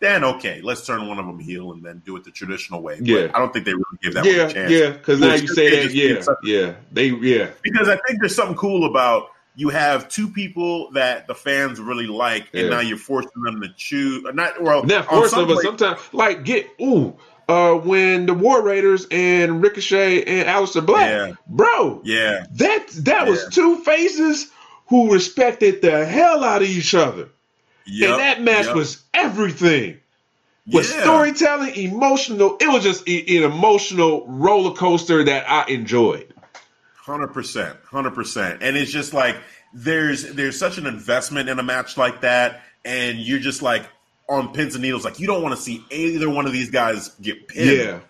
then okay, let's turn one of them heel and then do it the traditional way. But
Yeah.
I don't think they really give that one
Yeah,
a chance.
yeah. Because now you say that. Yeah, yeah. They yeah.
because I think there's something cool about you have two people that the fans really like, and
Yeah.
now you're forcing them to choose. Not well,
Not
on
force
some
of, but sometimes like get ooh. Uh, when the War Raiders and Ricochet and Aleister Black,
Yeah.
bro,
yeah,
that that was two faces who respected the hell out of each other.
yep,
and that match
yep.
was everything. Was
Yeah.
storytelling, emotional. It was just an emotional roller coaster that I enjoyed.
Hundred percent, hundred percent, and it's just like there's there's such an investment in a match like that, and you're just like on pins and needles, like you don't want to see either one of these guys get pinned.
Yeah,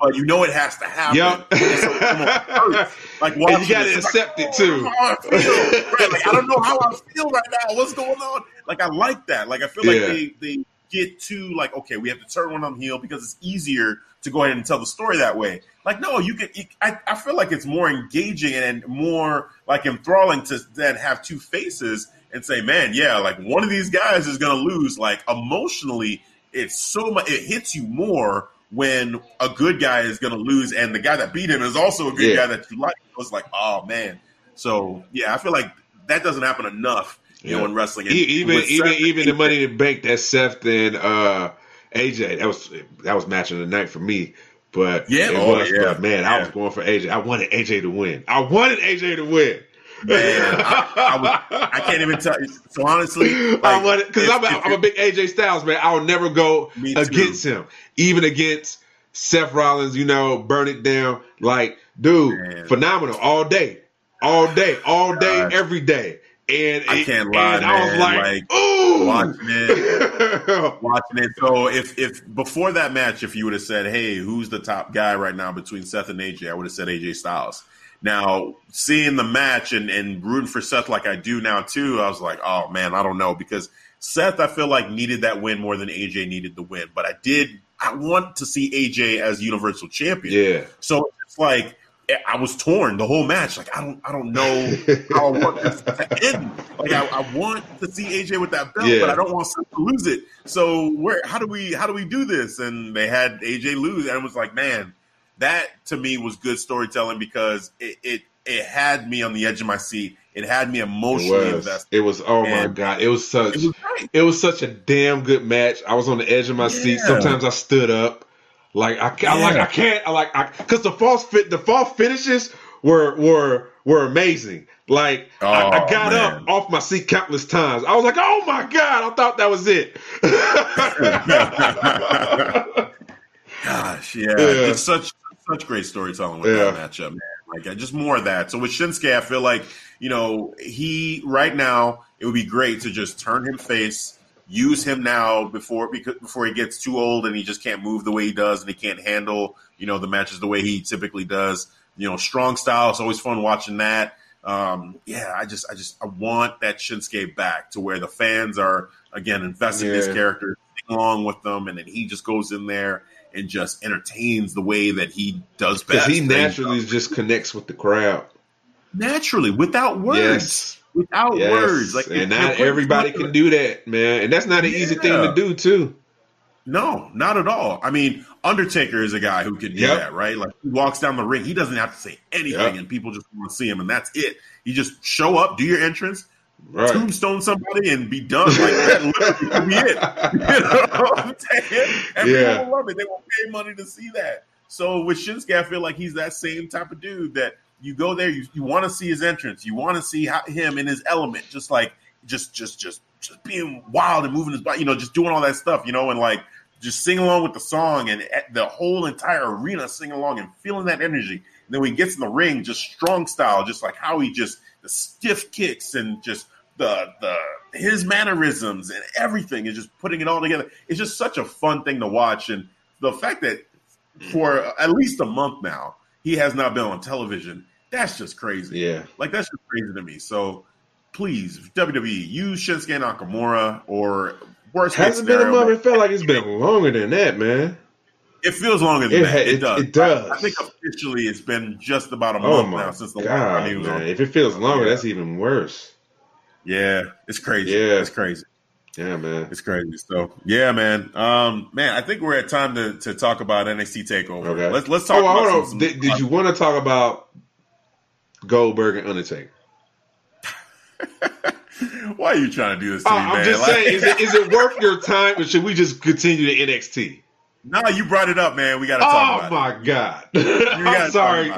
but you know it has to happen.
Yep.
like
and you got to accept
like,
it oh, too.
I, right, like, I don't know how I feel right now. What's going on? Like I like that. Like I feel like
Yeah.
they they get to like okay, we have to turn one on the heel because it's easier to go ahead and tell the story that way. Like no, you can. I I feel like it's more engaging and more like enthralling to then have two faces and say, man, yeah, like one of these guys is gonna lose. Like emotionally, it's so much. It hits you more when a good guy is gonna lose, and the guy that beat him is also a good
Yeah.
guy that you like. It's like, oh man. So yeah, I feel like that doesn't happen enough, you know, in wrestling. And
even even
Seth-
even the money in bank that Seth and uh, AJ that was that was match of the night for me. But
Yeah,
it
oh,
was,
yeah.
but man, I was going for AJ. I wanted AJ to win. I wanted AJ to win.
Man, I, I, I can't even tell you. So honestly,
I
like,
because I'm, a- I'm a big AJ Styles man. I'll never go against him, even against Seth Rollins. You know, burn it down. Like, dude,
Man.
phenomenal all day, all day, all day,
God.
every day. And
I can't lie,
and I was
man,
like,
like,
ooh,
watching it, watching it. So if if before that match, if you would have said, "Hey, who's the top guy right now between Seth and AJ?" I would have said AJ Styles. Now, seeing the match and, and rooting for Seth like I do now too, I was like, oh man, I don't know because Seth, I feel like needed that win more than AJ needed the win. But I did, I want to see AJ as Universal Champion.
yeah.
So it's like eh, I was torn the whole match. Like I don't, I don't know how I want this to end. Like I, I want to see AJ with that belt,
Yeah.
but I don't want Seth to lose it. So where, how do we, how do we do this? And they had AJ lose, and it was like, man, that to me was good storytelling because it, it, it had me on the edge of my seat. It had me emotionally
was.
invested.
It was. Oh my god! It was such.
It was.
It was such a damn good match. I was on the edge of my seat. Sometimes I stood up, like I, I like I can't. I like I because the false fit, the false finishes were were were amazing. Like I, I
Oh,
got
man.
up off my seat countless times. I was like, oh my god! I thought that was it.
Gosh, yeah.
Yeah.
It's such such great storytelling with
Yeah.
that matchup, man. Like just more of that. So with Shinsuke, I feel like you know he right now it would be great to just turn him face, use him now before because before he gets too old and he just can't move the way he does and he can't handle you know the matches the way he typically does. You know, strong style. It's always fun watching that. Um, yeah, I just, I just, I want that Shinsuke back to where the fans are again investing in his character, along with them, and then he just goes in there and just entertains the way that he does
Because
best.
he naturally just connects with the crowd.
naturally, without words,
Yes.
without
Yes.
words, like
and not everybody can do that, man. And that's not an easy thing to do, too.
No, not at all. I mean, Undertaker is a guy who can do
Yep.
that, right? Like he walks down the ring, he doesn't have to say anything,
Yep.
and people just want to see him, and that's it. You just show up, do your entrance,
Right.
tombstone somebody, and be done. Like that literally be it. You know what I'm saying? And
Yeah.
people will love it. They will pay money to see that. So with Shinsuke, I feel like he's that same type of dude that you go there, you, you want to see his entrance, you want to see how, him in his element, just like just just just just being wild and moving his body, you know, just doing all that stuff, you know, and like just sing along with the song and eh, the whole entire arena sing along and feeling that energy. And then when he gets in the ring, just strong style, just like how he just the stiff kicks and just the the his mannerisms and everything is just putting it all together. It's just such a fun thing to watch, and the fact that for at least a month now he has not been on television. That's just crazy.
Yeah.
Like that's just crazy to me. So please, WWE, use Shinsuke Nakamura or worst case
Hasn't been a month. It felt like it's been longer than that, man.
It feels longer than
It
that. It,
it-
does.
it does.
I, I think officially it's been just about a
Oh
month
my
now since the last time he was
man!
on.
If it feels longer,
Yeah.
that's even worse.
Yeah, it's crazy.
Yeah.
It's crazy.
Yeah, man.
It's crazy. So yeah, man. Um, man, I think we're at time to, to talk about NXT Takeover.
Okay.
Let's let's talk
Oh,
about
on.
some-
Did, did you want to talk about Goldberg and Undertaker?
Why are you trying to do this to
Oh,
me,
I'm
man?
just
Like-
saying, is it, is it worth your time, or should we just continue to NXT?
no, you brought it up, man. We got to talk
Oh
about
my god! I'm sorry.
it.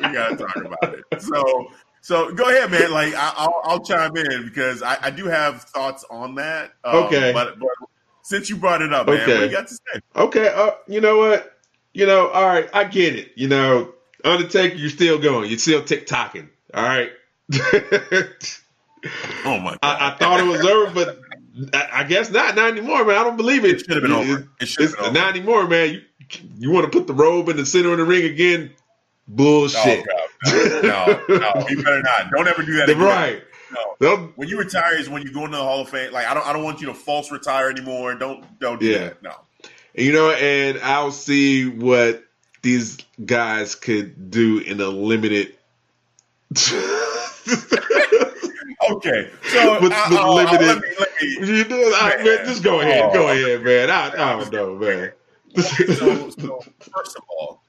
we got to talk about it. So, so go ahead, man. Like I, I'll, I'll chime in because I, I do have thoughts on that. Um,
Okay.
but, but since you brought it up, man,
Okay.
what you got to say?
okay, uh, you know what? You know, all right, I get it. You know, Undertaker, you're still going. You're still tick tocking. All right.
Oh my god,
I, I thought it was over, but I, I guess not. Not anymore, man. I don't believe it.
It should have been over. It should have been over.
not anymore, man. You you want to put the robe in the center of the ring again? Bullshit.
Oh, no, no, you better not. Don't ever do that. Again.
Right.
No. When you retire is when you go into the Hall of Fame. Like I don't, I don't want you to false retire anymore. Don't, don't do yeah. that. No.
You know, and I'll see what these guys could do in a limited.
okay, so
with, with uh, limited. let me, let me, you know, I, man, just go ahead, oh, go ahead, man. I, I don't know, man.
So, so first of all,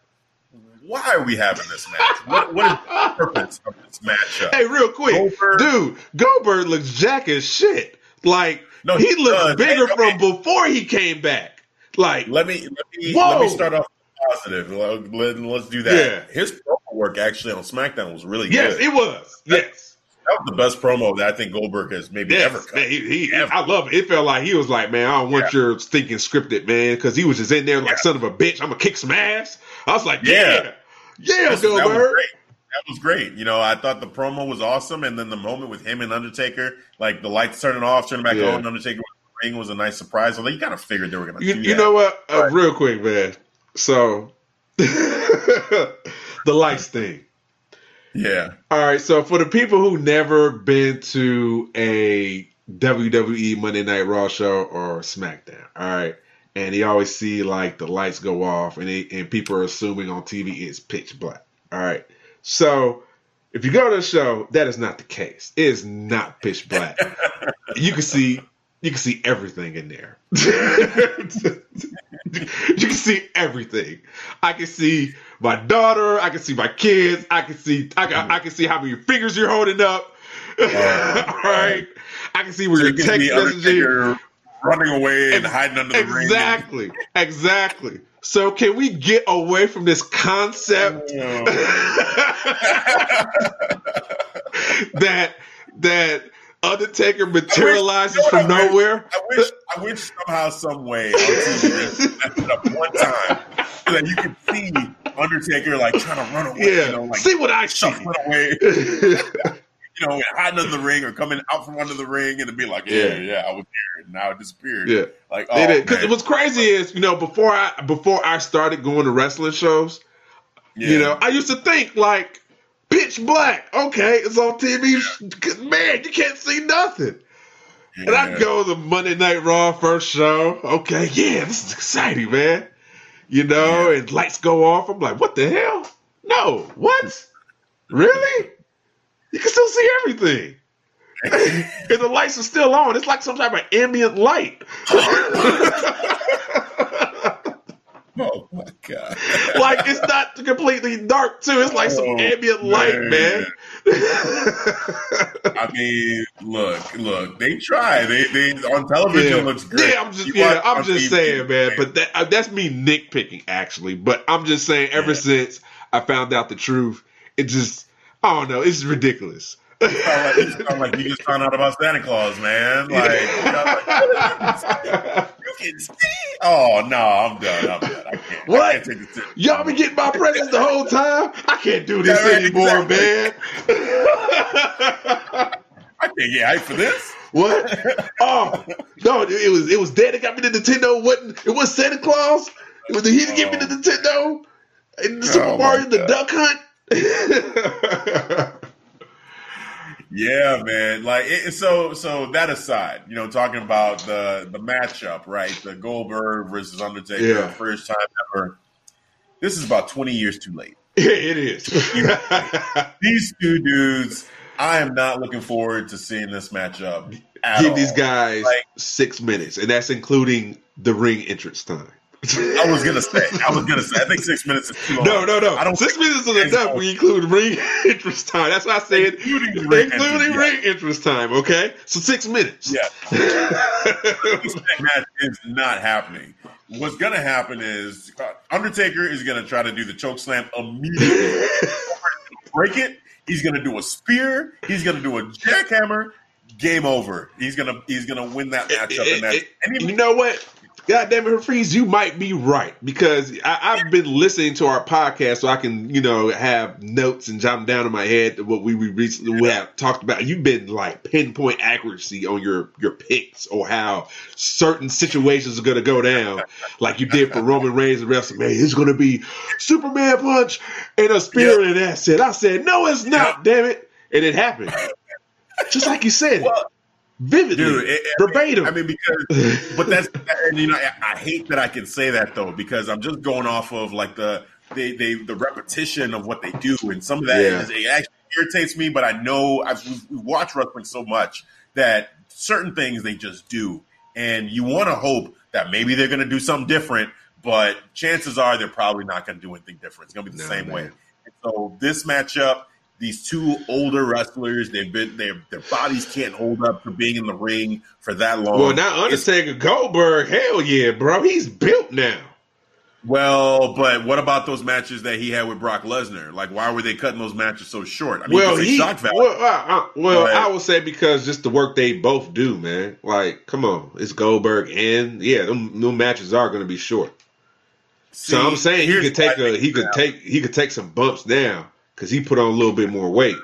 why are we having this match? What, what is the purpose of this matchup?
Hey, real quick, Goldberg, dude, Goldberg looks jack as shit. Like no, he, he looks bigger hey, okay. from before he came back. Like
let me let me whoa. let me start off positive. Let, us do that. Yeah. His promo work actually on SmackDown was really
yes,
good.
Yes, it was. Yes.
That was the best promo that I think Goldberg has maybe yes, ever cut.
Man, he, he, ever. I love it. It felt like he was like, man, I don't want yeah. your thinking scripted, man, because he was just in there like, yeah. son of a bitch, I'm gonna kick some ass. I was like, yeah, yeah, yeah Goldberg. That was great.
That was great. You know, I thought the promo was awesome, and then the moment with him and Undertaker, like the lights turning off, turning back yeah. on, Undertaker ring was a nice surprise. Although you kind of figured they were gonna.
You, you know what? Uh, real quick, man. So the lights thing.
Yeah.
All right. So for the people who never been to a WWE Monday Night Raw show or SmackDown, all right, and you always see like the lights go off, and they, and people are assuming on TV it's pitch black. All right. So if you go to the show, that is not the case. It is not pitch black. you can see you can see everything in there. you can see everything. I can see my daughter. I can see my kids. I can see I can, I can see how many fingers you're holding up. Uh, All right. I can see where so your text messaging
running away and hiding under the
exactly, ring. Exactly. Exactly. So can we get away from this concept oh. that that Undertaker materializes wish, from I nowhere?
I wish I wish somehow, some way, up one time so that you could see Undertaker like trying to run away.
Yeah,
you know, like
see what I see.
away. you know, hiding under the ring or coming out from under the ring and be like, yeah, yeah, yeah I was here and now it disappeared.
Yeah,
like oh,
because what's crazy is you know before I before I started going to wrestling shows, yeah. you know, I used to think like pitch black. Okay, it's on TV. Man, you can't see nothing. Yeah. And I go to Monday Night Raw first show. Okay, yeah, this is exciting, man. You know, yeah. and lights go off. I'm like, what the hell? No, what? Really? You can still see everything. and the lights are still on. It's like some type of ambient light.
oh my god!
like it's not completely dark too. It's like some oh, ambient man. light, man.
I mean, look, look. They try. They they on television
yeah.
looks great.
Yeah, I'm just yeah, I'm just TV, saying, man. But that, uh, that's me nitpicking actually. But I'm just saying, ever yeah. since I found out the truth, it just Oh, I don't know. It's ridiculous.
Sound, like, you like you just found out about Santa Claus, man. Like, you can see. Oh no, I'm done. I'm done. I can't.
What?
I
can't Y'all been getting my presents the whole time. I can't do this yeah, anymore, exactly. man.
I can't get hyped for this.
What? Oh no! It was it was Dad that got me the Nintendo. What? It was Santa Claus. It was he oh. give me the oh. Nintendo. And the oh Super oh, Mario, the Duck Hunt.
yeah, man. Like it, so. So that aside, you know, talking about the the matchup, right? The Goldberg versus Undertaker, yeah. first time ever. This is about twenty years too late.
it is.
These two dudes. I am not looking forward to seeing this matchup.
Give all. these guys like, six minutes, and that's including the ring entrance time.
I was gonna say. I was gonna say. I think six minutes is too long. No,
no, no. I don't. Six minutes is enough We include ring interest time. That's why I said including, ring, including ring yeah. interest time. Okay, so six minutes.
Yeah. this match is not happening. What's gonna happen is uh, Undertaker is gonna try to do the choke slam immediately. break it. He's gonna do a spear. He's gonna do a jackhammer. Game over. He's gonna he's gonna win that matchup. It, it,
and, and you know what? God damn it, Freeze, you might be right because I, have been listening to our podcast so I can, you know, have notes and jot them down in my head to what we, we recently we have talked about. You've been like pinpoint accuracy on your your picks or how certain situations are going to go down, like you did for Roman Reigns and WrestleMania. It's going to be Superman punch and a spear yep. and that's it. I said, no, it's not. Yep. Damn it, and it happened, just like you said. Well, vividly, Dude, it, verbatim.
I mean, because, but that's, and, you know, I, I, hate that I can say that though, because I'm just going off of like the, they, they, the repetition of what they do, and some of that yeah. is, it actually irritates me. But I know I've we watch wrestling so much that certain things they just do, and you want to hope that maybe they're going to do something different, but chances are they're probably not going to do anything different. It's going to be the no, same man. way. And so this matchup these two older wrestlers. They've been their their bodies can't hold up for being in the ring for that long.
Well, now Undertaker it's, Goldberg, hell yeah, bro, he's built now.
Well, but what about those matches that he had with Brock Lesnar? Like, why were they cutting those matches so short?
I mean, well, he, well, uh, well but, I would say because just the work they both do, man. Like, come on, it's Goldberg, and yeah, them, them matches are going to be short. See, so I'm saying he could take a he could take he could take some bumps down because he put on a little bit more weight.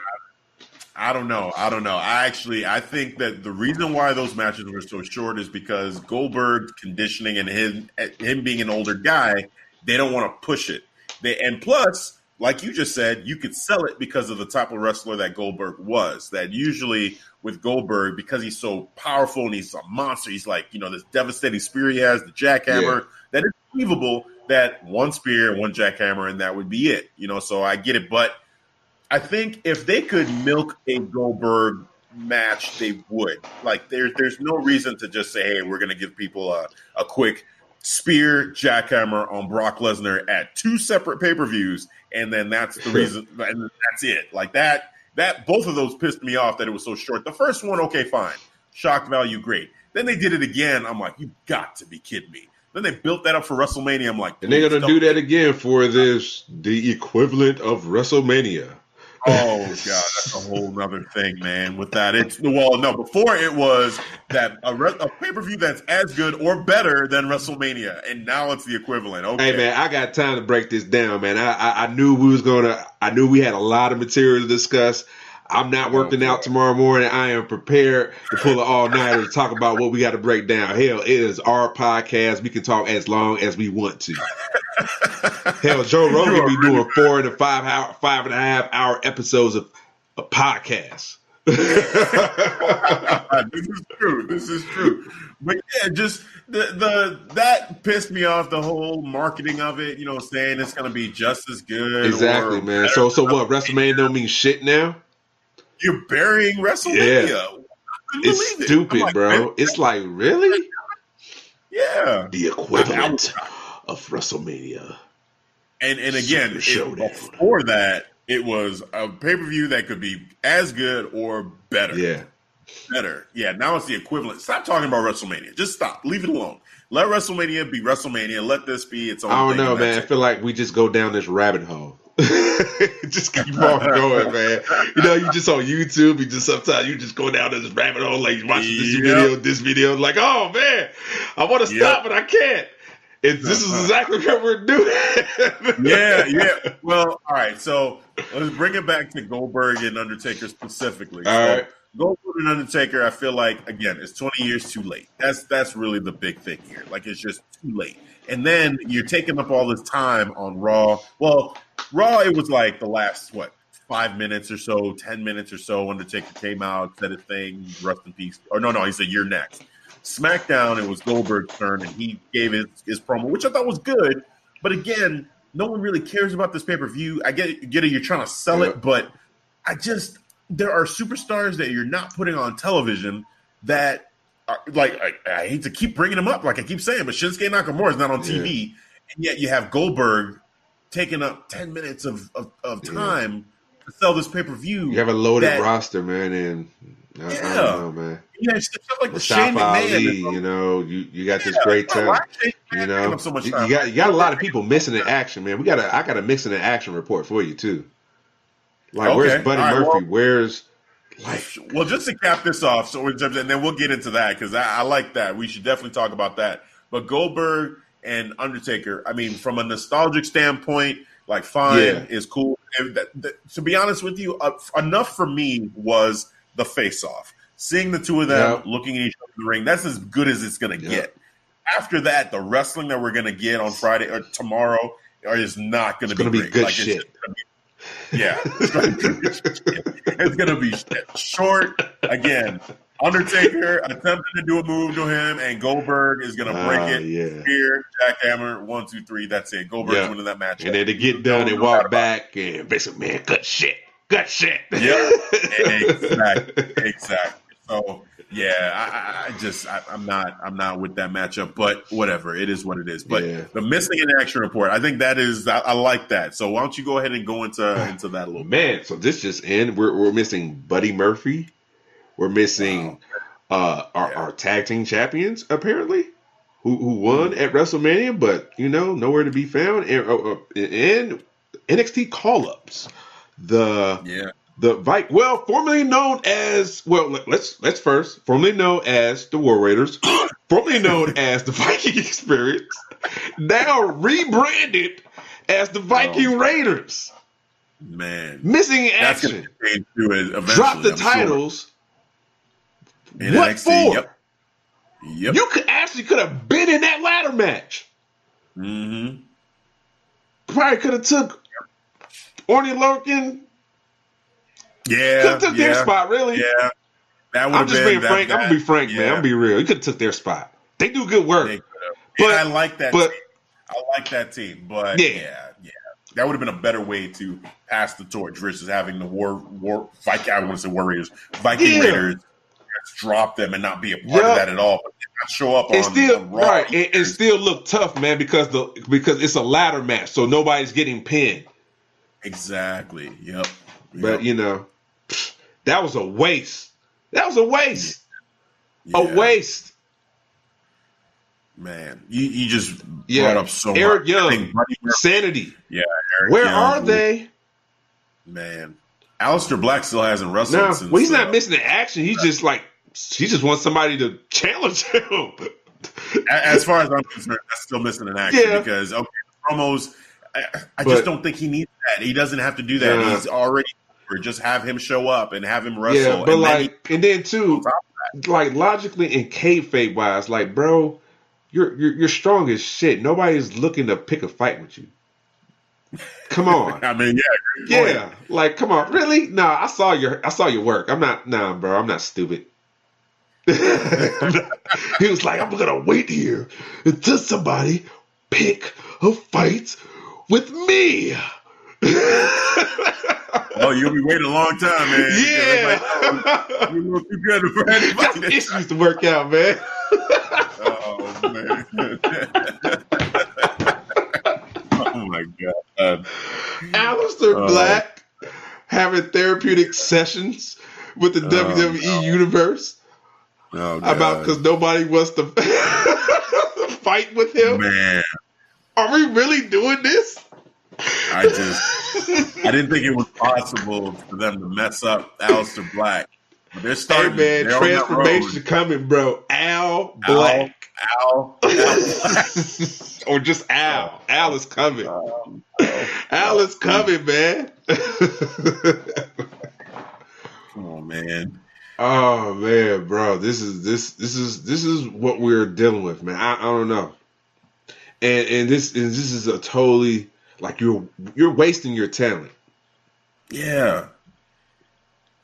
I don't know. I don't know. I actually I think that the reason why those matches were so short is because Goldberg conditioning and him him being an older guy, they don't want to push it. They and plus, like you just said, you could sell it because of the type of wrestler that Goldberg was. That usually with Goldberg, because he's so powerful and he's a monster, he's like, you know, this devastating spear he has, the jackhammer, yeah. that is believable that one spear, one jackhammer, and that would be it. You know, so I get it, but I think if they could milk a Goldberg match, they would. Like there's there's no reason to just say, hey, we're gonna give people a, a quick spear jackhammer on Brock Lesnar at two separate pay per views, and then that's the reason, and that's it. Like that that both of those pissed me off that it was so short. The first one, okay, fine, shock value, great. Then they did it again. I'm like, you got to be kidding me. Then they built that up for WrestleMania. I'm like,
and they're gonna do that again for this the equivalent of WrestleMania.
Oh god, that's a whole nother thing, man. With that, it's well, no. Before it was that a, a pay per view that's as good or better than WrestleMania, and now it's the equivalent. Okay,
hey man, I got time to break this down, man. I, I, I knew we was gonna. I knew we had a lot of material to discuss. I'm not working out tomorrow morning. I am prepared to pull an all nighter to talk about what we got to break down. Hell, it is our podcast. We can talk as long as we want to. Hell, Joe Rogan be doing four and a five hour, five and a half hour episodes of a podcast.
this is true. This is true. But yeah, just the the that pissed me off. The whole marketing of it, you know, saying it's going to be just as good.
Exactly, man. So so what? WrestleMania don't mean shit now.
You're burying WrestleMania. Yeah.
It's stupid, like, bro. It's like really.
Yeah,
the equivalent of WrestleMania.
And and again, it, before that, it was a pay per view that could be as good or better.
Yeah,
better. Yeah. Now it's the equivalent. Stop talking about WrestleMania. Just stop. Leave it alone. Let WrestleMania be WrestleMania. Let this be its own.
I don't know, man. I feel like we just go down this rabbit hole. just keep on going, man. You know, you just on YouTube. You just sometimes you just go down this rabbit hole, like watching this yep. video, this video, like, oh man, I want to yep. stop, but I can't. And this is uh-huh. exactly what we're doing.
yeah, yeah. Well, all right. So let's bring it back to Goldberg and Undertaker specifically.
All so, right.
Goldberg and Undertaker, I feel like again, it's 20 years too late. That's that's really the big thing here. Like it's just too late. And then you're taking up all this time on Raw. Well, Raw, it was like the last what five minutes or so, ten minutes or so. Undertaker came out, said a thing, rest in peace. Or no, no, he said you're next. SmackDown, it was Goldberg's turn, and he gave his, his promo, which I thought was good. But again, no one really cares about this pay per view. I get it, get it, you're trying to sell yeah. it, but I just there are superstars that you're not putting on television that are, like I, I, hate to keep bringing them up, like I keep saying, but Shinsuke Nakamura is not on TV, yeah. and yet you have Goldberg taking up 10 minutes of, of, of time yeah. to sell this pay per view.
You have a loaded that, roster, man, and I, yeah. I don't know, man.
Yeah, stuff like the Shane Ali,
you know, you, you got yeah, this great time. You know, so much you, you, got you got a lot of people missing in action, man. We got a I got a missing in action report for you too. Like, okay. where's Buddy right, Murphy? Well, where's
like, well, just to cap this off, so and then we'll get into that because I, I like that. We should definitely talk about that. But Goldberg and Undertaker, I mean, from a nostalgic standpoint, like fine
Yeah.
is cool. That, that- to be honest with you, uh, enough for me was the face off. Seeing the two of them
Yeah.
looking at each other in the ring, that's as good as it's going to
Yeah.
get. After that, the wrestling that we're going to get on Friday or tomorrow is not going to be,
be
great.
good
Like,
shit.
be- yeah, it's gonna be shit. It's gonna be shit. short again. Undertaker attempting to do a move to him, and Goldberg is gonna break
Ah,
it.
yeah.
Here, jackhammer, one, two, three. That's it. Goldberg's
Yeah.
winning that match.
And then they get done and walk back and basically, man, good shit. Good shit.
Yep. exactly. Exactly. So yeah, I, I- I just I, I'm not I'm not with that matchup, but whatever. It is what it is. But
Yeah.
the missing in action report, I think that is I, I like that. So why don't you go ahead and go into into that a little bit?
Man, so this just in. We're, we're missing Buddy Murphy. We're missing uh, our,
Yeah.
our tag team champions, apparently, who, who won at WrestleMania, but, you know, nowhere to be found. And, uh, uh, and NXT call ups. The
Yeah.
the Vi- well, formerly known as well, let- let's let's first formerly known as the War Raiders, formerly known as the Viking Experience, now rebranded as the Viking
Oh.
Raiders.
Man.
Missing action.
going to change too eventually.
Drop the
I'm
titles.
In
What
NXT,
for?
Yep. Yep.
You could actually could have been in that ladder match.
mm-hmm.
Probably could have took Orny Lurkin. Could
Yeah.
have took
yeah,
their spot, really.
Yeah. That would
I'm just being
that-
frank. I'm gonna be frank, man. I'm gonna be real. You could have took their spot. They do good work. But-
and I like that
but-
team. I like that team. But
Yeah.
yeah, yeah. That would have been a better way to pass the torch versus having the war war Viking I want to say Warriors, Viking
Yeah.
Raiders drop them and not be a part
Yeah.
of that at all. But not show up on,
still
on
right and, and still look tough, man, because the because it's a ladder match, so nobody's getting pinned.
Exactly. Yep.
But you know, that was a waste. That was a waste. A waste.
Man, you, you just
Yeah.
brought up so
Eric
much.
Young.
I think Buddy Murphy-
Sanity.
yeah, Eric
Where
Young,
are they?
Man, Aleister Black still hasn't wrestled since.
well, he's
uh,
not missing the action. He's just like he just wants somebody to challenge him.
As far as I'm concerned, that's still missing an action
Yeah.
because okay, promos. I, I
But-
just don't think he needs that. He doesn't have to do that.
Yeah.
He's already. Or just have him show up and have him wrestle.
yeah, but
and then
like, and then too, like logically and kayfabe wise, like, bro, you're you're you're strong as shit. Nobody's looking to pick a fight with you. Come on.
I mean, yeah.
Yeah, like come on, really? No, I saw your I saw your work. I'm not, nah, bro. I'm not stupid. He was like, I'm gonna wait here until somebody pick a fight with me.
Oh, you'll be waiting a long time, man.
yeah,
a little too good for anybody.
this used to work out, man.
Oh man. oh my god.
Aleister
Oh.
Black having therapeutic sessions with the um, WWE
no. Oh.
universe
Oh,
about because nobody wants to fight with him.
man.
Are we really doing this?
I just I didn't think it was possible for them to mess up Aleister Black. But they're
Hey
starting.
man,
they're
transformation coming, bro. Al Black.
Al, Al, Al
or just Al. Al is coming.
Um,
Al is coming, man.
Come on, man.
Oh man, bro. This is this this is this is what we're dealing with, man. I, I don't know. And and this and this is a totally like you're you're wasting your talent.
Yeah.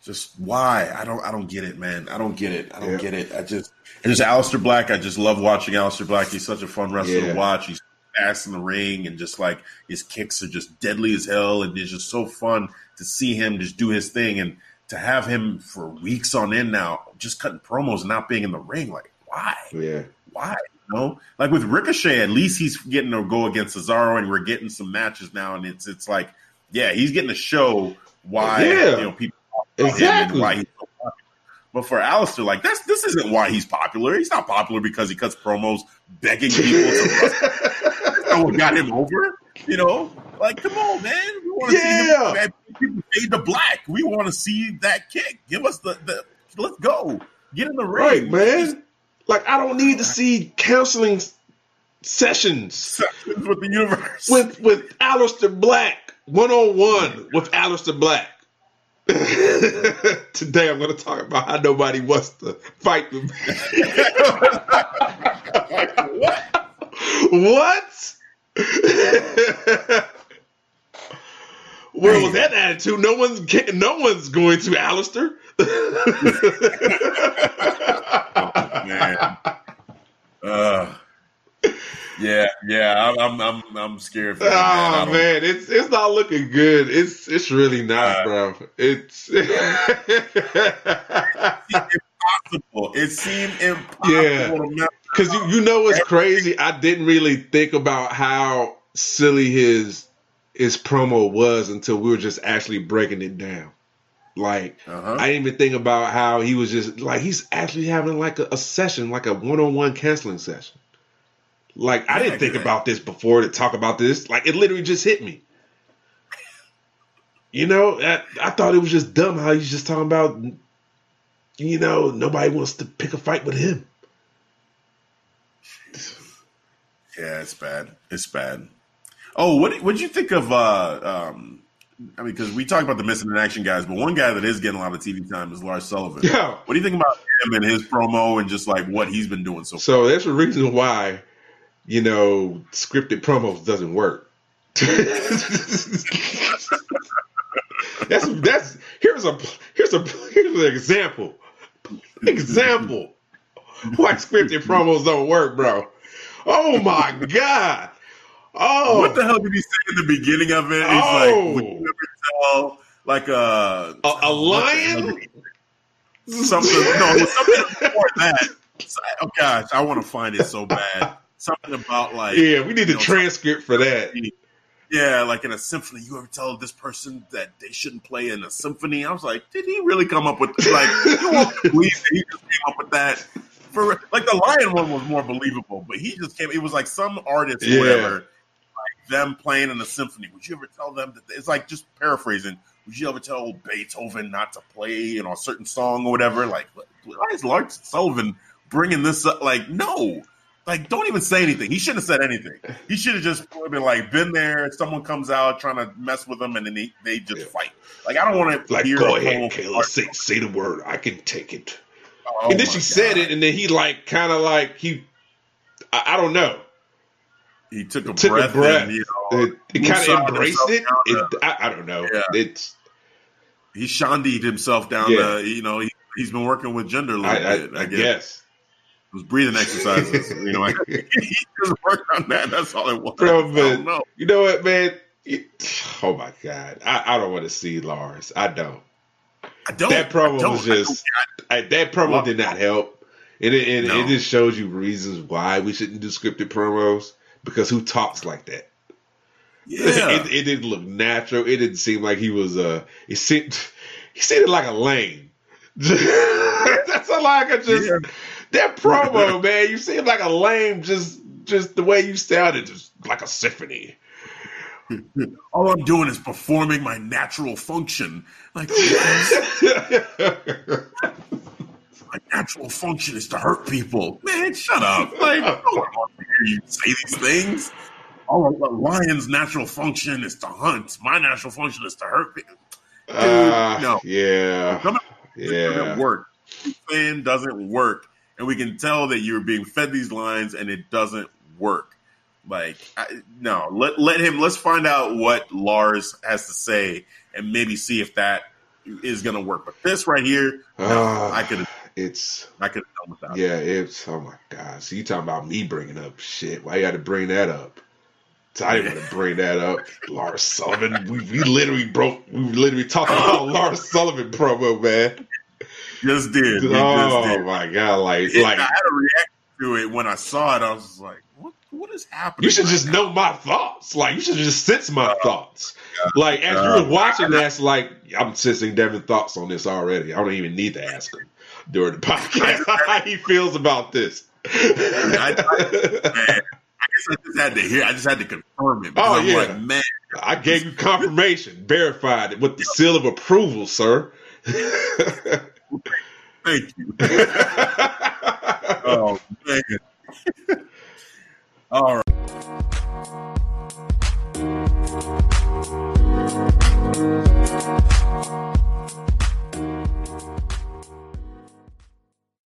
Just why? I don't I don't get it, man. I don't get it. I don't
Yeah.
get it. I just and just Aleister Black, I just love watching Aleister Black. He's such a fun wrestler
Yeah.
to watch. He's fast in the ring and just like his kicks are just deadly as hell and it's just so fun to see him just do his thing and to have him for weeks on end now, just cutting promos and not being in the ring. Like, why?
Yeah.
why? You know, like with Ricochet, at least he's getting to go against Cesaro, and we're getting some matches now, and it's it's like, yeah, he's getting to show why
Yeah.
you know people talk about him
Exactly.
why he's so popular. But for Aleister, like that's this isn't why he's popular. He's not popular because he cuts promos begging people to wrestle. That's not what got him over. You know, like come on, man. We want to see
Yeah.
him man, people fade to black. We want to see that kick. Give us the, the let's go. Get in the ring.
Right, man. Like I don't need to see counseling sessions
Sessions with the universe.
with with Aleister Black one on one with Aleister Black. Today I'm going to talk about how nobody wants to fight with me.
what?
what? Well, with that attitude, no one's no one's going to Aleister.
Man. Uh, yeah, yeah. I'm, I'm, I'm, I'm scared for you, man.
Oh man, it's it's not looking good. It's it's really not,
Uh,
bro. It's
impossible. It seemed impossible
Yeah. because you you know what's crazy. I didn't really think about how silly his his promo was until we were just actually breaking it down. Like
Uh-huh.
I didn't even think about how he was just like he's actually having like a, a session, like a one on one canceling session. Like I didn't think
yeah.
about this before to talk about this. Like it literally just hit me. You know, I, I thought it was just dumb how he's just talking about, you know, nobody wants to pick a fight with him.
Yeah, it's bad. It's bad. Oh, what what did you think of? uh um I mean, because we talk about the missing in action guys, but one guy that is getting a lot of TV time is Lars Sullivan.
Yeah.
What do you think about him and his promo and just like what he's been doing so far?
So that's the reason why, you know, scripted promos doesn't work. that's that's here's a here's a here's an example. Example. Why scripted promos don't work, bro. Oh my god. Oh
What the hell did he say in the beginning of it? He's
Oh.
like, would you ever tell like uh, a
a, a lion?
something? No, it was something before that. Oh gosh, I want to find it so bad. Something about like
Yeah, we need a
know,
transcript for that.
Yeah, like in a symphony, you ever tell this person that they shouldn't play in a symphony? I was like, did he really come up with like? You won't believe that he just came up with that. For like the lion one was more believable, but he just came. It was like some artist,
Yeah.
whatever, like them playing in the symphony. Would you ever tell them that? It's like just paraphrasing. Would you ever tell Beethoven not to play you know a certain song or whatever? Like, why is Lars Sullivan bringing this up? Like, no. Like, don't even say anything. He shouldn't have said anything. He should have just been like, been there. Someone comes out trying to mess with him, and then they, they just
Yeah.
fight. Like, I don't want to
Like,
hear.
go ahead, Kayla, say say the word. I can take it.
Oh
and then she said it, and then he like kind of like he, I, I don't know,
He took a
took
breath.
a breath.
And, you know,
it it kind of embraced it. it I, I don't know.
Yeah.
It's
he shandied himself down.
Yeah.
The, you know, he, he's been working with Jinder a little
I, I,
bit.
I
guess.
guess,
It was breathing exercises. you know, he just worked on that. That's all it was.
Bro,
I
but-
know.
you know what, man. Oh my god, I, I don't want to see Lars. I don't.
I don't.
that promo
don't.
was just I, that promo
Well-
did not help. And it, it,
No.
it just shows you reasons why we shouldn't do scripted promos because who talks like that?
yeah.
it, it didn't look natural. It didn't seem like he was uh he seemed he seemed like a lame. That's all I could just
Yeah.
that promo, man. You seem like a lame, just just the way you sounded, just like a symphony.
all I'm doing is performing my natural function. Like my natural function is to hurt people. Man, shut up! Like, no one wants to hear you say these things. Oh, a lion's natural function is to hunt. My natural function is to hurt people.
Uh,
no.
Yeah.
Come on. It doesn't
Yeah.
work. Doesn't work, and we can tell that you're being fed these lines, and it doesn't work. Like, I, no, let let him. Let's find out what Lars has to say, and maybe see if that is going to work. But this right here, no,
Ah.
I could have,
It's
I could have done without. it.
yeah, it's oh my god. So you talking about me bringing up shit. Why you had to bring that up? So I didn't want to bring that up. Lars Sullivan. We, we literally broke we were literally talking about Lars Sullivan promo, man.
Just did. Just
Oh
did.
my god, like
It-
like
I had a reaction to it when I saw it. I was like, "What? What is happening?"
you should
right
just
now?
know my thoughts. Like you should just sense my thoughts. Like as
Uh,
you were watching that's like I'm sensing Devin's thoughts on this already. I don't even need to ask him during the podcast how he feels about this.
I- Man, I guess I just had to hear. I just had to confirm it.
Oh,
I'm
yeah.
like, man,
I gave you confirmation, verified it with the seal of approval, sir.
thank you. Oh man. All right.